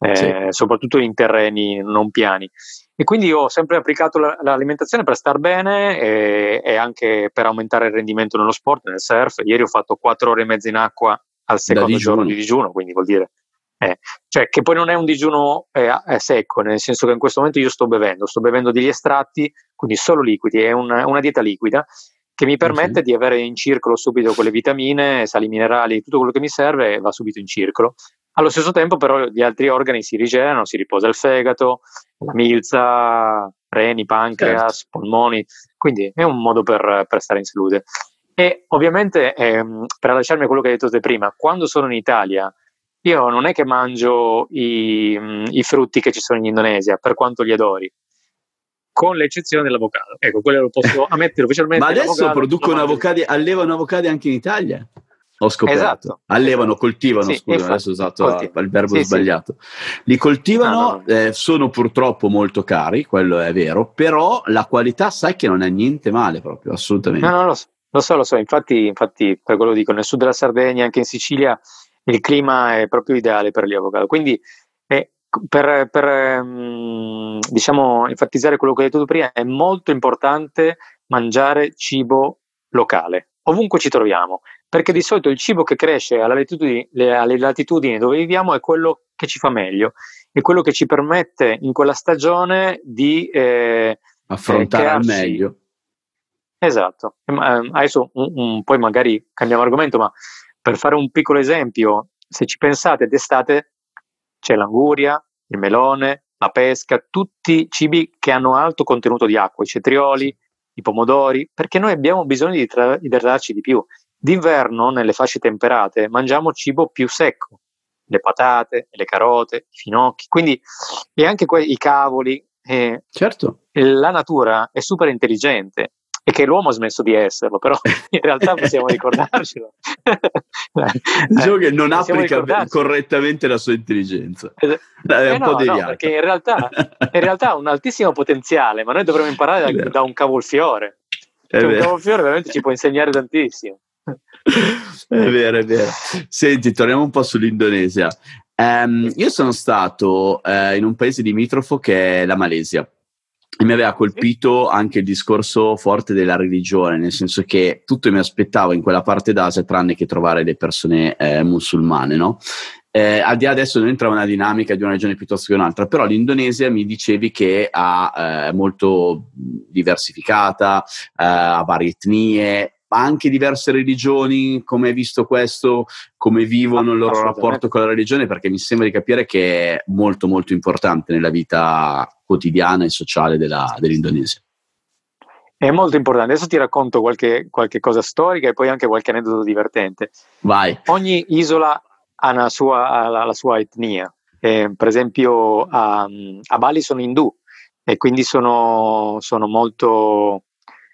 eh, sì. soprattutto in terreni non piani. E quindi ho sempre applicato l'alimentazione per star bene e, e, anche per aumentare il rendimento nello sport, nel surf. Ieri ho fatto 4 ore e mezza in acqua al secondo giorno di digiuno, quindi vuol dire eh, cioè che poi non è un digiuno eh, secco, nel senso che in questo momento io sto bevendo, sto bevendo degli estratti, quindi solo liquidi, è una, una dieta liquida che mi permette uh-huh. di avere in circolo subito quelle vitamine, sali minerali, tutto quello che mi serve va subito in circolo. Allo stesso tempo però gli altri organi si rigenerano, si riposa il fegato, la milza, reni, pancreas, certo. polmoni, quindi è un modo per, per stare in salute. E ovviamente, ehm, per lasciarmi quello che hai detto te prima, quando sono in Italia, io non è che mangio i, i frutti che ci sono in Indonesia, per quanto li adori, con l'eccezione dell'avocado. Ecco, quello lo posso ammettere ufficialmente. Ma adesso producono avocadi, allevano avocadi anche in Italia? ho scoperto. Esatto. Allevano, coltivano, sì, scusa, adesso ho usato coltiva. il verbo sì, sbagliato. Li coltivano, no, no. Eh, sono purtroppo molto cari, quello è vero, però la qualità sai che non è niente male proprio, assolutamente. No, no, lo so, lo so, lo so. Infatti, infatti, per quello dico, nel sud della Sardegna, anche in Sicilia, il clima è proprio ideale per gli avocado. Quindi, eh, per, per um, diciamo, enfatizzare quello che hai detto tu prima, è molto importante mangiare cibo locale, ovunque ci troviamo perché di solito il cibo che cresce alle latitudini, alle latitudini dove viviamo è quello che ci fa meglio, è quello che ci permette in quella stagione di eh, affrontare eh, al meglio. Esatto. Eh, adesso un, un, poi magari cambiamo argomento, ma per fare un piccolo esempio, se ci pensate d'estate c'è l'anguria, il melone, la pesca, tutti cibi che hanno alto contenuto di acqua, i cetrioli, i pomodori, perché noi abbiamo bisogno di idratarci di più D'inverno, nelle fasce temperate, mangiamo cibo più secco, le patate, le carote, i finocchi, quindi e anche que- i cavoli. Eh, certo. La natura è super intelligente e che l'uomo ha smesso di esserlo, però in realtà possiamo ricordarcelo. diciamo che non applica correttamente la sua intelligenza. È un eh po' no, deviata. No, perché in realtà, in realtà, ha un altissimo potenziale, ma noi dovremmo imparare da, da un cavolfiore. Cioè, un cavolfiore veramente ci può insegnare tantissimo è vero, è vero. Senti, torniamo un po' sull'Indonesia. Um, io sono stato uh, in un paese limitrofo che è la Malesia mi aveva colpito anche il discorso forte della religione, nel senso che tutto mi aspettavo in quella parte d'Asia tranne che trovare le persone eh, musulmane, no? Eh, al di là adesso non entra una dinamica di una regione piuttosto che un'altra, però l'Indonesia mi dicevi che è eh, molto diversificata, eh, ha varie etnie, anche diverse religioni, come hai visto questo, come vivono il loro rapporto con la religione, perché mi sembra di capire che è molto molto importante nella vita quotidiana e sociale della, dell'Indonesia. È molto importante. Adesso ti racconto qualche, qualche, cosa storica e poi anche qualche aneddoto divertente. Vai. Ogni isola ha, sua, ha la, la, sua etnia. Eh, per esempio a, a, Bali sono indù e quindi sono, sono molto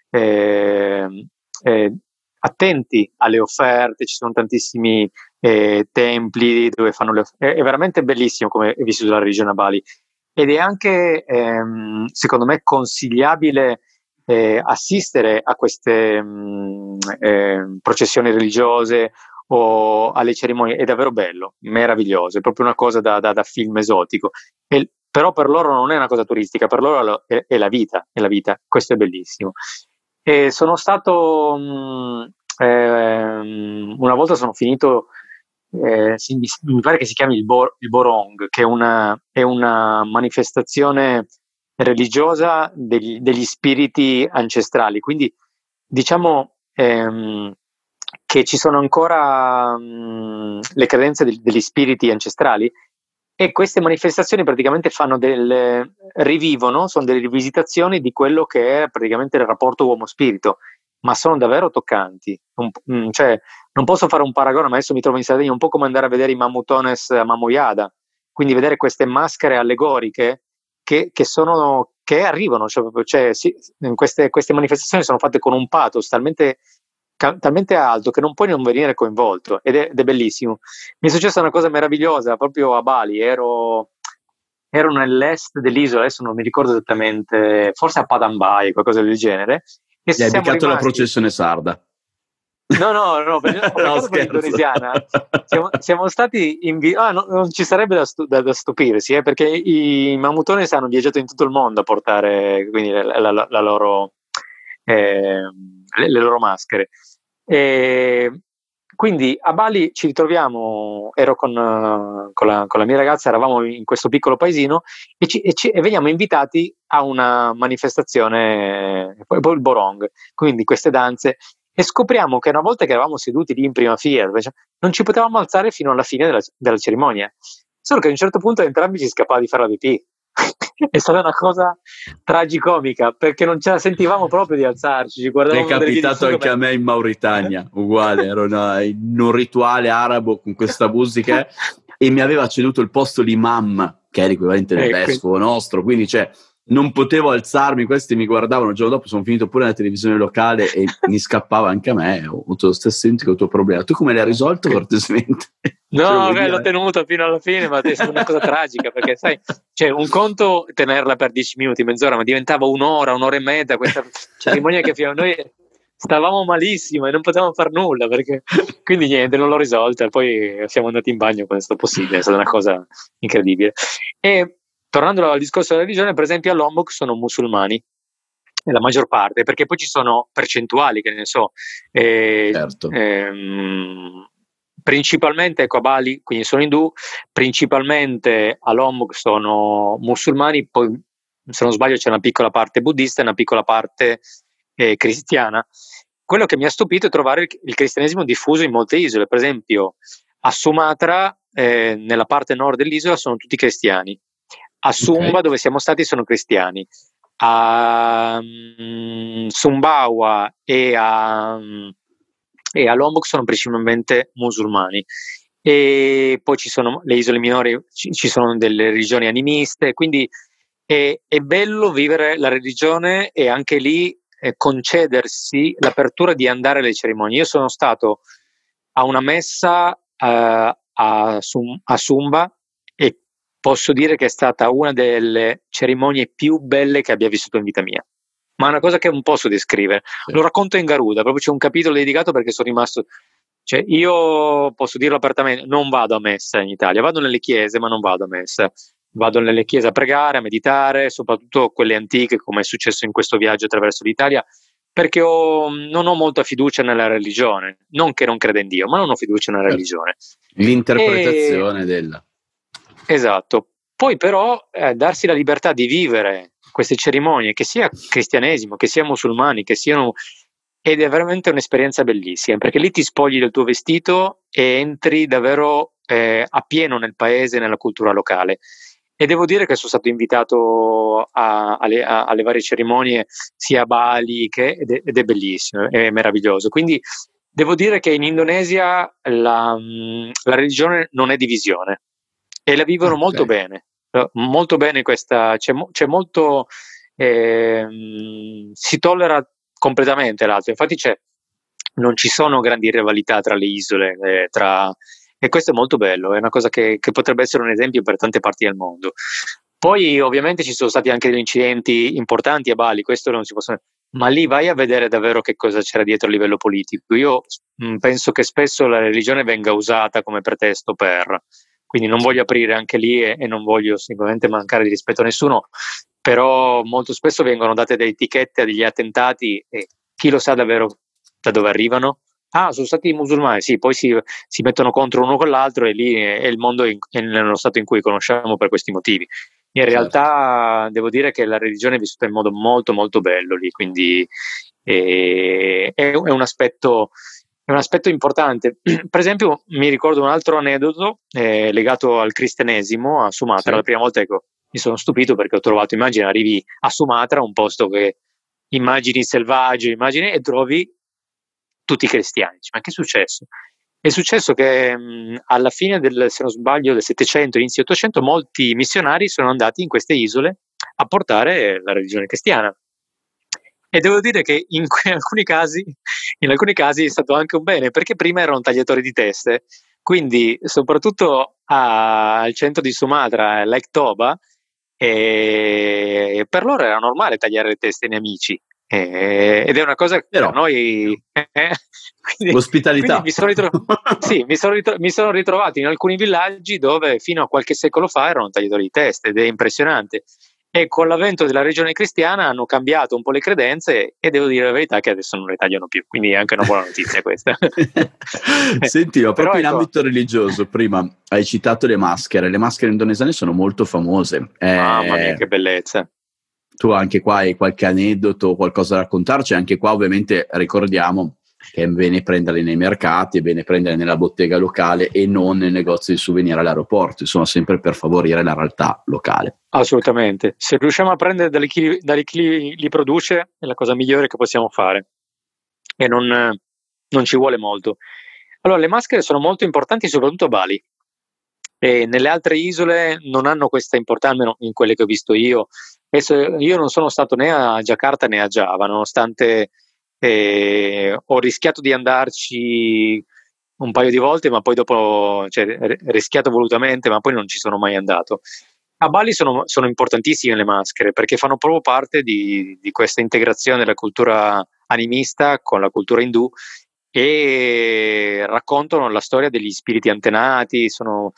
eh, eh, attenti alle offerte, ci sono tantissimi eh, templi dove fanno le offerte, è, veramente bellissimo come è vissuto la religione a Bali ed è anche ehm, secondo me consigliabile eh, assistere a queste mh, eh, processioni religiose o alle cerimonie, è davvero bello, meraviglioso, è proprio una cosa da, da, da film esotico. E, però per loro non è una cosa turistica, per loro è, è la vita, è la vita, questo è bellissimo. E sono stato, mh, mm, eh, una volta sono finito, eh, mi pare che si chiami il, Bor, il Borong, che è una, è una manifestazione religiosa degli, degli, spiriti ancestrali. Quindi diciamo ehm, che ci sono ancora mh, le credenze de, degli spiriti ancestrali e queste manifestazioni praticamente fanno delle, rivivono, sono delle rivisitazioni di quello che è praticamente il rapporto uomo-spirito, ma sono davvero toccanti. Un, mm, cioè, non posso fare un paragone, ma adesso mi trovo in Sardegna, un po' come andare a vedere i mammutones a Mamoiada, quindi vedere queste maschere allegoriche che, che, sono, che arrivano, cioè, cioè, sì, queste, queste, manifestazioni sono fatte con un pathos talmente, talmente alto che non puoi non venire coinvolto ed è, ed è, bellissimo. Mi è successa una cosa meravigliosa proprio a Bali, ero, ero nell'est dell'isola, adesso non mi ricordo esattamente, forse a Padambai, qualcosa del genere. E hai beccato la processione sarda. No, no, no, per, no indonesiana. Siamo, siamo, stati invi- ah, no, non ci sarebbe da, stu- da, da stupirsi, eh, perché i Mamutone hanno viaggiato in tutto il mondo a portare quindi, la, la, la loro, eh, le, le, loro maschere. E quindi a Bali ci ritroviamo, ero con, con, la, con, la, mia ragazza, eravamo in questo piccolo paesino e, ci, e, ci, e veniamo invitati a una manifestazione, il Borong, quindi queste danze e scopriamo che una volta che eravamo seduti lì in prima fila, non ci potevamo alzare fino alla fine della, della cerimonia. Solo che a un certo punto entrambi ci scappava di fare la VP. è stata una cosa tragicomica perché non ce la sentivamo proprio di alzarci. Ci è capitato anche a me in Mauritania, uguale, ero in un rituale arabo con questa musica e mi aveva ceduto il posto l'imam, che è l'equivalente del eh, vescovo nostro, quindi cioè non potevo alzarmi, questi mi guardavano, il giorno dopo sono finito pure nella televisione locale e mi scappava anche a me, ho avuto lo stesso identico tuo problema. Tu come l'hai risolto cortesemente? No, beh, l'ho tenuto fino alla fine, ma è una cosa tragica perché sai, cioè, un conto tenerla per dieci minuti, mezz'ora, ma diventava un'ora, un'ora e mezza questa cerimonia che fino a noi stavamo malissimo e non potevamo fare nulla perché quindi niente, non l'ho risolta. Poi siamo andati in bagno quando è stato possibile, è stata una cosa incredibile. E tornando al discorso della religione, per esempio a Lombok sono musulmani, la maggior parte, perché poi ci sono percentuali, che ne so, eh, certo. ehm, principalmente ecco, a Bali, quindi sono indù, principalmente a Lombok sono musulmani, poi se non sbaglio c'è una piccola parte buddista e una piccola parte eh, cristiana. Quello che mi ha stupito è trovare il, il, cristianesimo diffuso in molte isole, per esempio a Sumatra, eh, nella parte nord dell'isola, sono tutti cristiani, a Sumba, okay. dove siamo stati, sono cristiani. A um, Sumbawa e a, um, e a Lombok sono principalmente musulmani. E poi ci sono le isole minori, ci, ci sono delle religioni animiste, quindi è, è, bello vivere la religione e anche lì eh, concedersi l'apertura di andare alle cerimonie. Io sono stato a una messa eh, a, Sum, a Sumba posso dire che è stata una delle cerimonie più belle che abbia vissuto in vita mia. Ma è una cosa che non posso descrivere. Sì. Lo racconto in Garuda, proprio c'è un capitolo dedicato perché sono rimasto. Cioè, io posso dirlo apertamente: non vado a messa in Italia, vado nelle chiese, ma non vado a messa. Vado nelle chiese a pregare, a meditare, soprattutto quelle antiche, come è successo in questo viaggio attraverso l'Italia, perché ho, non ho molta fiducia nella religione. Non che non creda in Dio, ma non ho fiducia nella certo. religione. L'interpretazione e... della. Esatto. Poi però eh, darsi la libertà di vivere queste cerimonie, che sia cristianesimo, che sia musulmani, che siano... Ed è veramente un'esperienza bellissima, perché lì ti spogli del tuo vestito e entri davvero eh, a pieno nel paese, nella cultura locale. E devo dire che sono stato invitato a, alle, a, alle, varie cerimonie, sia a Bali, che, ed, è, ed, è, bellissimo, è meraviglioso. Quindi devo dire che in Indonesia la, la religione non è divisione, e la vivono okay. molto bene, molto bene questa, c'è, c'è molto, eh, si tollera completamente l'altro, infatti c'è, non ci sono grandi rivalità tra le isole, eh, tra, e questo è molto bello, è una cosa che, che, potrebbe essere un esempio per tante parti del mondo. Poi ovviamente ci sono stati anche degli incidenti importanti a Bali, questo non si può ma lì vai a vedere davvero che cosa c'era dietro a livello politico. Io mh, penso che spesso la religione venga usata come pretesto per quindi non voglio aprire anche lì e, e non voglio sicuramente mancare di rispetto a nessuno, però molto spesso vengono date delle etichette a degli attentati e chi lo sa davvero da dove arrivano? Ah, sono stati musulmani, sì, poi si, si mettono contro uno con l'altro e lì è, il mondo in, è nello stato in cui conosciamo per questi motivi. In certo. realtà devo dire che la religione è vissuta in modo molto molto bello lì, quindi è, è un aspetto è un aspetto importante. per esempio, mi ricordo un altro aneddoto eh, legato al cristianesimo a Sumatra. Sì. La prima volta ecco, mi sono stupito perché ho trovato, immagini, arrivi a Sumatra, un posto che immagini selvagge, immagini, e trovi tutti cristiani. Ma che è successo? È successo che mh, alla fine del, se non sbaglio, del 700, inizio 800, molti missionari sono andati in queste isole a portare la religione cristiana. E devo dire che in, alcuni casi, in alcuni casi è stato anche un bene, perché prima erano tagliatori di teste, quindi soprattutto a, al centro di Sumatra, Lake Toba, e per loro era normale tagliare le teste ai nemici. Eh, ed è una cosa che Però, per noi eh, quindi, ospitalità quindi mi, sono ritro- sì, mi, sono ritro- mi, sono ritrovato in alcuni villaggi dove fino a qualche secolo fa erano tagliatori di teste ed è impressionante e con l'avvento della regione cristiana hanno cambiato un po' le credenze e devo dire la verità che adesso non le tagliano più, quindi è anche una buona notizia questa. Senti, no, proprio in ecco... ambito religioso, prima hai citato le maschere, le maschere indonesiane sono molto famose. Eh, Mamma mia, che bellezza. Tu anche qua hai qualche aneddoto, qualcosa da raccontarci, anche qua ovviamente ricordiamo che è bene prenderle nei mercati, è bene prenderle nella bottega locale e non nel negozio di souvenir all'aeroporto, insomma sempre per favorire la realtà locale. Assolutamente, se riusciamo a prendere da chi, da chi li produce è la cosa migliore che possiamo fare e non, non ci vuole molto. Allora, le maschere sono molto importanti soprattutto a Bali. E nelle altre isole non hanno questa importanza, almeno in quelle che ho visto io. Io non sono stato né a Jakarta né a Java, nonostante e ho rischiato di andarci un paio di volte, ma poi dopo, cioè, rischiato volutamente, ma poi non ci sono mai andato. A Bali sono, sono importantissime le maschere perché fanno proprio parte di, di, questa integrazione della cultura animista con la cultura indù e raccontano la storia degli spiriti antenati, sono,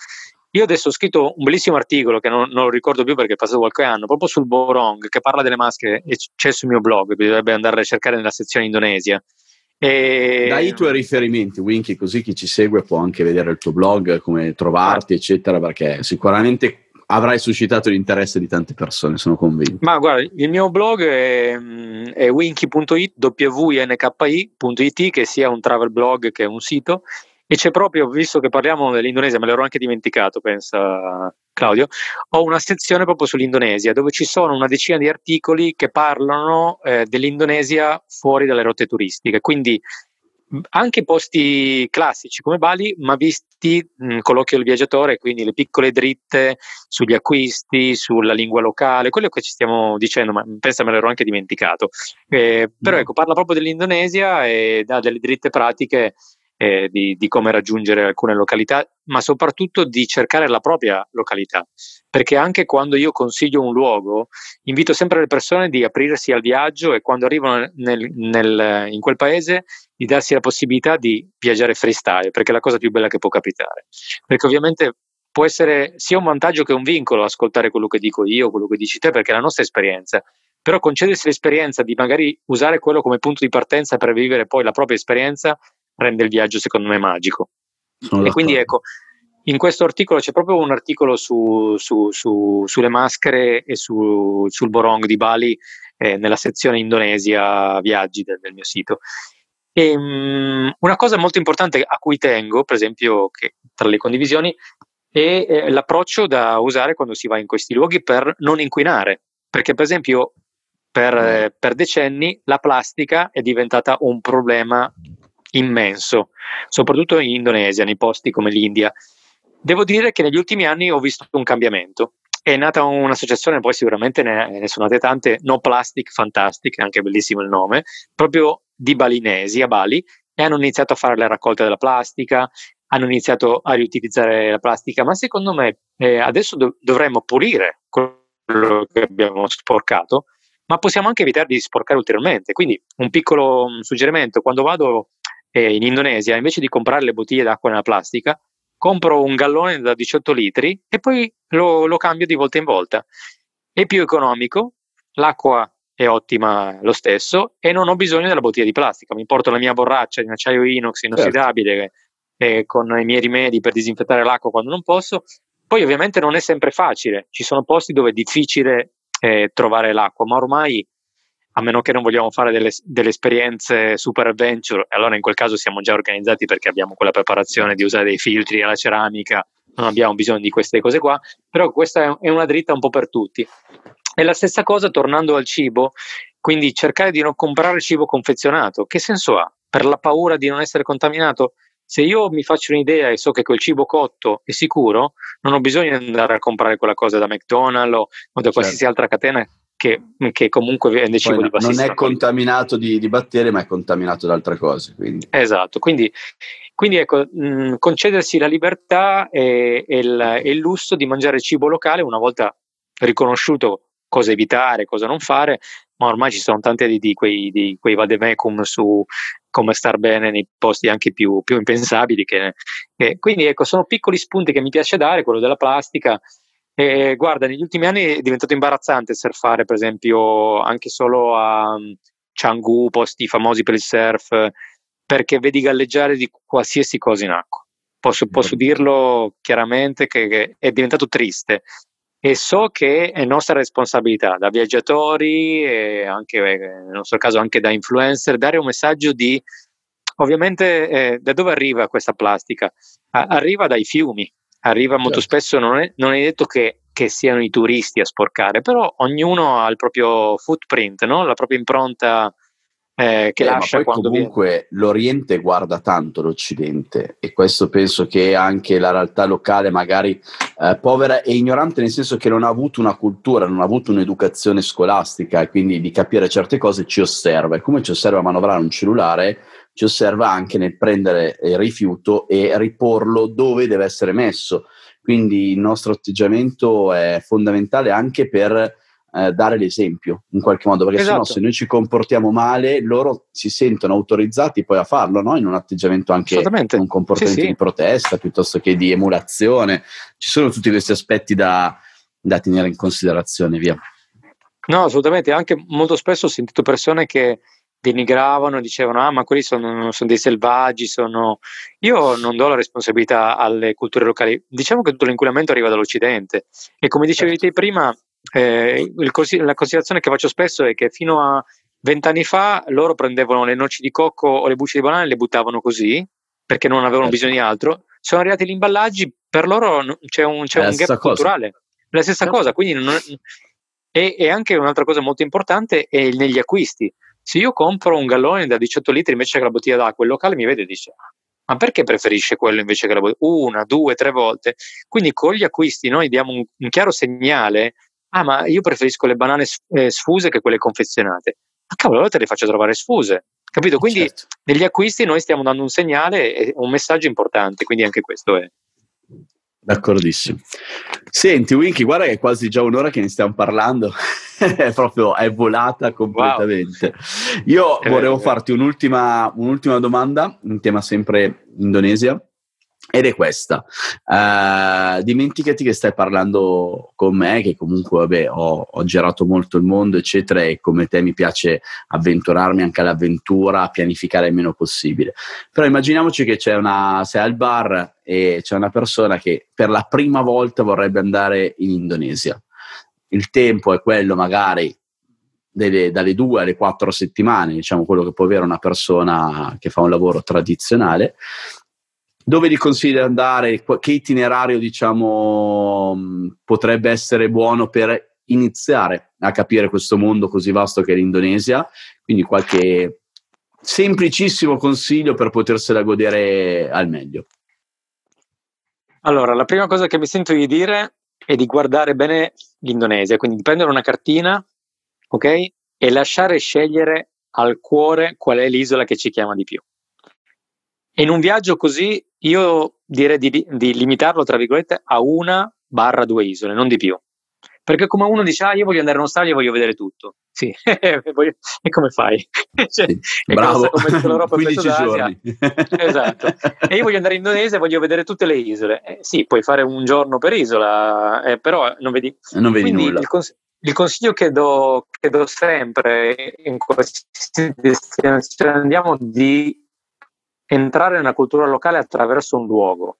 io adesso ho scritto un bellissimo articolo che non, non, lo ricordo più perché è passato qualche anno, proprio sul Borong, che parla delle maschere e c'è sul mio blog, bisognerebbe andare a cercare nella sezione Indonesia. E... Dai i tuoi riferimenti, Winky, così chi ci segue può anche vedere il tuo blog, come trovarti, ah. eccetera, perché sicuramente avrai suscitato l'interesse di tante persone, sono convinto. Ma guarda, il mio blog è, è winky.it, wnki.it, che sia un travel blog che un sito, e c'è proprio, visto che parliamo dell'Indonesia, me l'ero anche dimenticato, pensa Claudio, ho una sezione proprio sull'Indonesia dove ci sono una decina di articoli che parlano eh, dell'Indonesia fuori dalle rotte turistiche, quindi anche posti classici come Bali, ma visti mh, con l'occhio del viaggiatore, quindi le piccole dritte sugli acquisti, sulla lingua locale, quello che ci stiamo dicendo, ma pensa me l'ero anche dimenticato. Eh, però mm. ecco, parla proprio dell'Indonesia e dà delle dritte pratiche eh, di, di, come raggiungere alcune località, ma soprattutto di cercare la propria località. Perché anche quando io consiglio un luogo, invito sempre le persone di aprirsi al viaggio e quando arrivano nel, nel, in quel paese di darsi la possibilità di viaggiare freestyle, perché è la cosa più bella che può capitare. Perché ovviamente può essere sia un vantaggio che un vincolo ascoltare quello che dico io, quello che dici te, perché è la nostra esperienza. Però concedersi l'esperienza di magari usare quello come punto di partenza per vivere poi la propria esperienza rende il viaggio secondo me magico. Sono e quindi ecco, in questo articolo c'è proprio un articolo su, su, su, sulle maschere e sul Borong di Bali eh, nella sezione Indonesia viaggi del, del mio sito. E, um, una cosa molto importante a cui tengo, per esempio, che tra le condivisioni, è eh, l'approccio da usare quando si va in questi luoghi per non inquinare. Perché, per esempio, per, eh, per decenni la plastica è diventata un problema immenso, soprattutto in Indonesia, nei posti come l'India. Devo dire che negli ultimi anni ho visto un cambiamento. È nata un'associazione, poi sicuramente ne, ne sono nate tante, No Plastic Fantastic, anche bellissimo il nome, proprio di balinesi a Bali, e hanno iniziato a fare la raccolta della plastica, hanno iniziato a riutilizzare la plastica, ma secondo me eh, adesso do- dovremmo pulire quello che abbiamo sporcato, ma possiamo anche evitare di sporcare ulteriormente. Quindi un piccolo suggerimento, quando vado eh, in Indonesia, invece di comprare le bottiglie d'acqua nella plastica, compro un gallone da 18 litri e poi lo, lo cambio di volta in volta. È più economico, l'acqua è ottima lo stesso e non ho bisogno della bottiglia di plastica. Mi porto la mia borraccia di acciaio inox inossidabile certo. con i miei rimedi per disinfettare l'acqua quando non posso. Poi ovviamente non è sempre facile, ci sono posti dove è difficile eh, trovare l'acqua, ma ormai a meno che non vogliamo fare delle, delle, esperienze super adventure, allora in quel caso siamo già organizzati perché abbiamo quella preparazione di usare dei filtri alla ceramica, non abbiamo bisogno di queste cose qua, però questa è una dritta un po' per tutti. E la stessa cosa tornando al cibo, quindi cercare di non comprare cibo confezionato, che senso ha? Per la paura di non essere contaminato? Se io mi faccio un'idea e so che quel cibo cotto è sicuro, non ho bisogno di andare a comprare quella cosa da McDonald's o, da certo. qualsiasi certo. altra catena che, che, comunque cibo no, di bassissima Non è contaminato di, di, batteri, ma è contaminato da altre cose. Quindi. Esatto, quindi, quindi ecco, mh, concedersi la libertà e, e, il, e, il, lusso di mangiare cibo locale una volta riconosciuto cosa evitare, cosa non fare, ma ormai ci sono tante di, di quei, di quei vademecum su come star bene nei posti anche più, più impensabili. Che, che, quindi ecco, sono piccoli spunti che mi piace dare, quello della plastica. E, guarda, negli ultimi anni è diventato imbarazzante surfare, per esempio, anche solo a um, Canggu, posti famosi per il surf, perché vedi galleggiare di qualsiasi cosa in acqua. Posso, posso dirlo chiaramente che, che è diventato triste e so che è nostra responsabilità da viaggiatori e anche eh, nel nostro caso anche da influencer dare un messaggio di ovviamente eh, da dove arriva questa plastica? A- arriva dai fiumi, arriva molto certo. spesso, non è, non è detto che, che, siano i turisti a sporcare, però ognuno ha il proprio footprint, no? la propria impronta eh, che eh, lascia quando comunque viene. l'Oriente guarda tanto l'Occidente e questo penso che anche la realtà locale magari eh, povera e ignorante nel senso che non ha avuto una cultura, non ha avuto un'educazione scolastica e quindi di capire certe cose ci osserva e come ci osserva a manovrare un cellulare ci osserva anche nel prendere il rifiuto e riporlo dove deve essere messo quindi il nostro atteggiamento è fondamentale anche per eh, dare l'esempio in qualche modo, perché esatto. sennò se noi ci comportiamo male, loro si sentono autorizzati poi a farlo, no? in un atteggiamento anche un comportamento sì, sì. di protesta piuttosto che di emulazione. Ci sono tutti questi aspetti da, da tenere in considerazione, via. No, assolutamente, anche molto spesso ho sentito persone che denigravano, dicevano ah ma quelli sono, sono, dei selvaggi, sono... io non do la responsabilità alle culture locali, diciamo che tutto l'inquinamento arriva dall'Occidente e come dicevi certo. te prima eh, il, la considerazione che faccio spesso è che fino a vent'anni fa loro prendevano le noci di cocco o le bucce di banane e le buttavano così perché non avevano bisogno di altro. Sono arrivati gli imballaggi, per loro c'è un, c'è un gap cosa. culturale. La stessa certo. cosa, quindi non, e, e, anche un'altra cosa molto importante è negli acquisti. Se io compro un gallone da 18 litri invece che la bottiglia d'acqua, il locale mi vede e dice: Ma perché preferisce quello invece che la bottiglia? Una, due, tre volte. Quindi con gli acquisti noi diamo un, un chiaro segnale ah ma io preferisco le banane eh, sfuse che quelle confezionate. Ma cavolo, allora te le faccio trovare sfuse. Capito? Quindi certo. negli acquisti noi stiamo dando un segnale un messaggio importante, quindi anche questo è. D'accordissimo. Senti, Winky, guarda che è quasi già un'ora che ne stiamo parlando, è proprio è volata completamente. Wow. Io eh, volevo farti un'ultima, un'ultima domanda in tema sempre Indonesia. Ed è questa, uh, dimenticati che stai parlando con me, che comunque vabbè, ho, ho, girato molto il mondo, eccetera, e come te mi piace avventurarmi anche all'avventura, pianificare il meno possibile. Però immaginiamoci che c'è una, sei al bar e c'è una persona che per la prima volta vorrebbe andare in Indonesia. Il tempo è quello magari delle, dalle due alle quattro settimane, diciamo quello che può avere una persona che fa un lavoro tradizionale dove gli consigli di andare? Che itinerario, diciamo, potrebbe essere buono per iniziare a capire questo mondo così vasto che è l'Indonesia? Quindi qualche semplicissimo consiglio per potersela godere al meglio. Allora, la prima cosa che mi sento di dire è di guardare bene l'Indonesia, quindi di prendere una cartina, ok? E lasciare scegliere al cuore qual è l'isola che ci chiama di più. In un viaggio così io direi di, di limitarlo, tra virgolette, a una barra due isole, non di più. Perché come uno dice, ah, io voglio andare in Australia, voglio vedere tutto. Sì, e come fai? cioè, sì, bravo, come, come 15 giorni. esatto. E io voglio andare in Indonesia e voglio vedere tutte le isole. Eh, sì, puoi fare un giorno per isola, eh, però non vedi, non vedi nulla. Il, cons- il, consiglio che do, che do sempre in qualsiasi destinazione andiamo di entrare nella cultura locale attraverso un luogo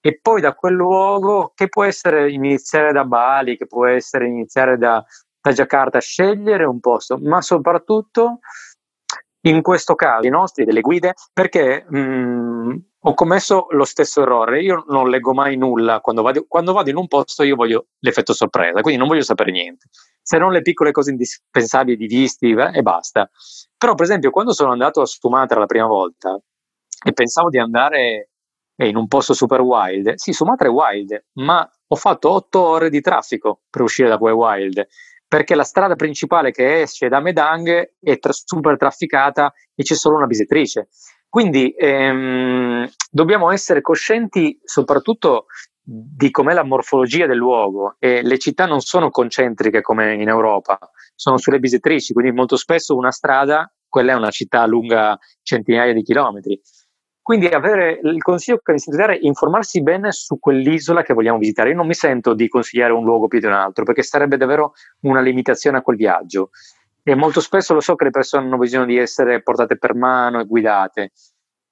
e poi da quel luogo che può essere iniziare da Bali, che può essere iniziare da, da Giacarta scegliere un posto, ma soprattutto in questo caso i nostri delle guide perché mh, mm, ho commesso lo stesso errore. Io non leggo mai nulla quando vado, quando vado, in un posto, io voglio l'effetto sorpresa, quindi non voglio sapere niente, se non le piccole cose indispensabili di visti e basta. Però, per esempio, quando sono andato a Sumatra la prima volta e pensavo di andare in un posto super wild, sì, Sumatra è wild, ma ho fatto otto ore di traffico per uscire da quel wild perché la strada principale che esce da Medang è tra- super trafficata e c'è solo una bisettrice. Quindi ehm, dobbiamo essere coscienti soprattutto di com'è la morfologia del luogo e le città non sono concentriche come in Europa, sono sulle bisettrici, quindi molto spesso una strada, quella è una città lunga centinaia di chilometri. Quindi avere il consiglio che mi sento dare è informarsi bene su quell'isola che vogliamo visitare. Io non mi sento di consigliare un luogo più di un altro, perché sarebbe davvero una limitazione a quel viaggio. E molto spesso lo so che le persone hanno bisogno di essere portate per mano e guidate.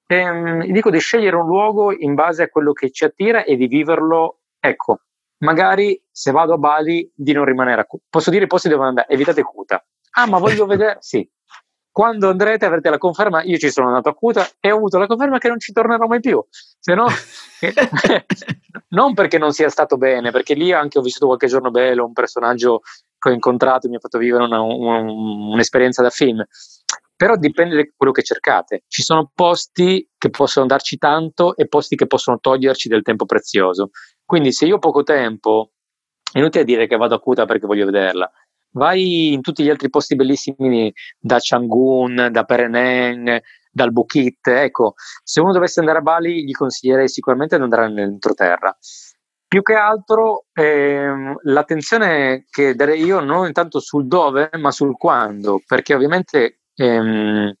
E, um, dico di scegliere un luogo in base a quello che ci attira e di viverlo, ecco, magari se vado a Bali di non rimanere a Cuta. Posso dire i posti dove andare, evitate Cuta. Ah, ma voglio vedere, sì, quando andrete avrete la conferma, io ci sono andato a Cuta e ho avuto la conferma che non ci tornerò mai più, se no, non perché non sia stato bene, perché lì anche ho vissuto qualche giorno bello, un personaggio che ho incontrato mi ha fatto vivere una, una, un'esperienza da film, però dipende da quello che cercate. Ci sono posti che possono darci tanto e posti che possono toglierci del tempo prezioso. Quindi se io ho poco tempo, è inutile dire che vado a Cuta perché voglio vederla vai in tutti gli altri posti bellissimi da Changun, da Pereneng, dal Bukit. Ecco, se uno dovesse andare a Bali, gli consiglierei sicuramente di andare nell'entroterra. Più che altro ehm, l'attenzione che darei io non tanto sul dove, ma sul quando, perché ovviamente ehm,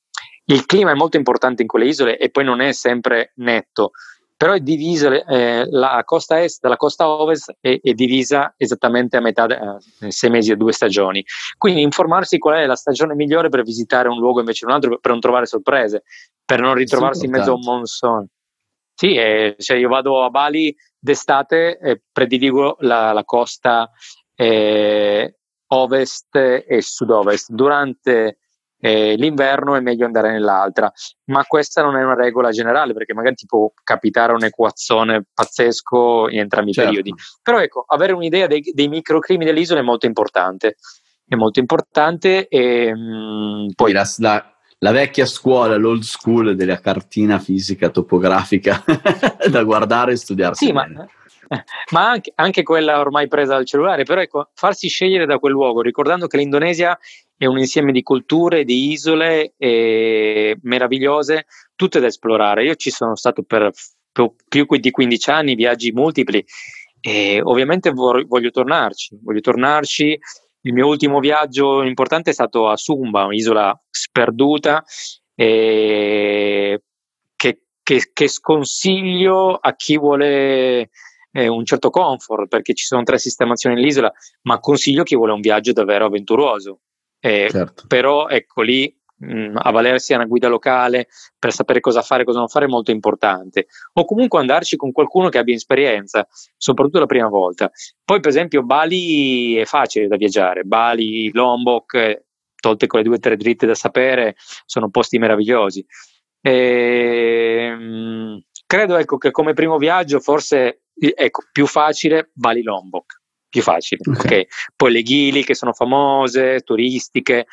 il clima è molto importante in quelle isole e poi non è sempre netto però è divisa eh, la costa est dalla costa ovest è, è divisa esattamente a metà, eh, sei mesi e due stagioni. Quindi informarsi qual è la stagione migliore per visitare un luogo invece di un altro, per non trovare sorprese, per non ritrovarsi in mezzo a un monsoon. Sì, eh, cioè io vado a Bali d'estate e prediligo la, la costa eh, ovest e sud-ovest. Durante eh, l'inverno è meglio andare nell'altra, ma questa non è una regola generale perché magari ti può capitare un equazzone pazzesco in entrambi certo. i periodi. Però ecco, avere un'idea dei, dei microclimi dell'isola è molto importante. È molto importante e mh, mm, poi la, la, la, vecchia scuola, l'old school della cartina fisica topografica da guardare e studiarsi. Sì, bene. ma ma anche, anche, quella ormai presa dal cellulare, però ecco, farsi scegliere da quel luogo, ricordando che l'Indonesia è un insieme di culture, di isole eh, meravigliose, tutte da esplorare. Io ci sono stato per più di 15 anni, viaggi multipli e ovviamente voglio tornarci, voglio tornarci. Il mio ultimo viaggio importante è stato a Sumba, un'isola sperduta eh, che, che, che sconsiglio a chi vuole eh, un certo comfort perché ci sono tre sistemazioni nell'isola, ma consiglio chi vuole un viaggio davvero avventuroso. Eh, certo. Però ecco lì mh, avvalersi a una guida locale per sapere cosa fare e cosa non fare è molto importante. O comunque andarci con qualcuno che abbia esperienza, soprattutto la prima volta. Poi, per esempio, Bali è facile da viaggiare, Bali, Lombok, eh, tolte quelle due o tre dritte da sapere, sono posti meravigliosi. E, mh, credo ecco, che come primo viaggio forse ecco, più facile Bali Lombok, più facile. Okay. okay. Poi le ghili che sono famose, turistiche.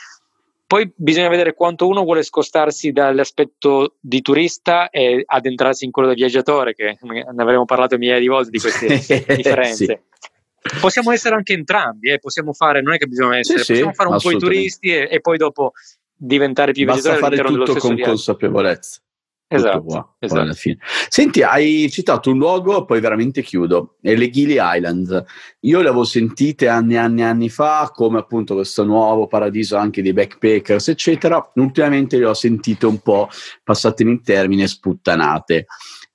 Poi bisogna vedere quanto uno vuole scostarsi dall'aspetto di turista e addentrarsi in quello da viaggiatore, che ne avremo parlato migliaia di volte di queste differenze. sì. Possiamo essere anche entrambi, eh? possiamo fare, non è che bisogna essere, sì, possiamo sì, fare un po' i turisti e, e, poi dopo diventare più Basta viaggiatori fare tutto con consapevolezza. Esatto, qua, esatto. alla fine. Senti, hai citato un luogo, poi veramente chiudo, è le Gili Islands. Io le avevo sentite anni e anni e anni fa come appunto questo nuovo paradiso anche dei backpackers, eccetera. Ultimamente le ho sentite un po', passatemi in termini, sputtanate.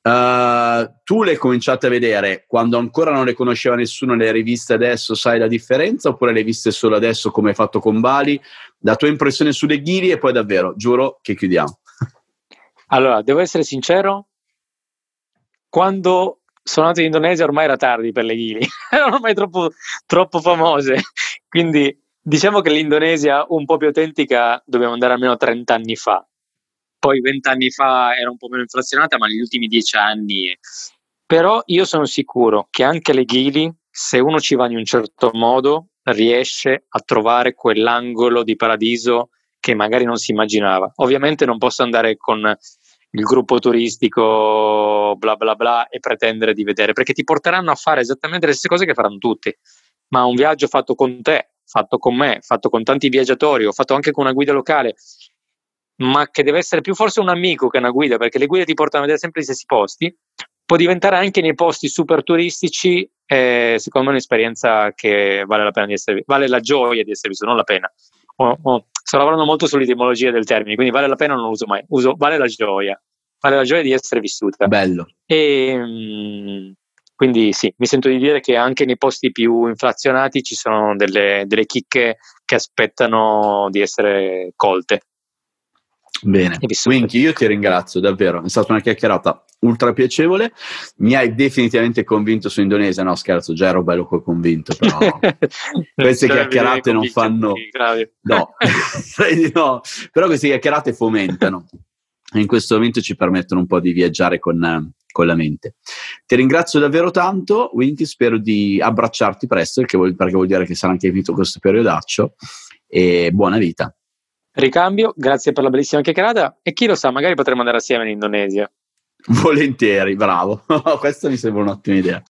Uh, tu le hai cominciate a vedere quando ancora non le conosceva nessuno, le riviste adesso, sai la differenza, oppure le hai viste solo adesso come hai fatto con Bali? La tua impressione sulle Gili e poi davvero, giuro che chiudiamo. Allora, devo essere sincero, quando sono andato in Indonesia ormai era tardi per le ghili, erano ormai troppo, troppo famose, quindi Diciamo che l'Indonesia un po' più autentica dobbiamo andare almeno 30 anni fa. Poi 20 anni fa era un po' meno inflazionata, ma negli ultimi 10 anni. Però io sono sicuro che anche le ghili, se uno ci va in un certo modo, riesce a trovare quell'angolo di paradiso che magari non si immaginava. Ovviamente non posso andare con il gruppo turistico bla bla bla e pretendere di vedere, perché ti porteranno a fare esattamente le stesse cose che faranno tutti. Ma un viaggio fatto con te, fatto con me, fatto con tanti viaggiatori, ho fatto anche con una guida locale, ma che deve essere più forse un amico che una guida, perché le guide ti portano a vedere sempre gli stessi posti, può diventare anche nei posti super turistici, eh, secondo me un'esperienza che vale la pena di essere, vale la gioia di essere vissuta, non la pena. Oh, oh, sto lavorando molto sull'etimologia del termine, quindi vale la pena non lo uso mai, uso vale la gioia, vale la gioia di essere vissuta. Bello. E, mh, mm, quindi sì, mi sento di dire che anche nei posti più inflazionati ci sono delle, delle chicche che aspettano di essere colte. Bene, Winky, io ti ringrazio davvero, è stata una chiacchierata ultra piacevole. Mi hai definitivamente convinto su Indonesia. No, scherzo, già ero bello convinto, però queste cioè, chiacchierate non fanno. No, no, però queste chiacchierate fomentano. In questo momento ci permettono un po' di viaggiare con, con la mente. Ti ringrazio davvero tanto, Winky. Spero di abbracciarti presto, perché vuol, perché vuol dire che sarà anche finito questo periodaccio. E buona vita. Ricambio, grazie per la bellissima chiacchierata. E chi lo sa, magari potremo andare assieme in Indonesia. Volentieri, bravo. Questa mi sembra un'ottima idea.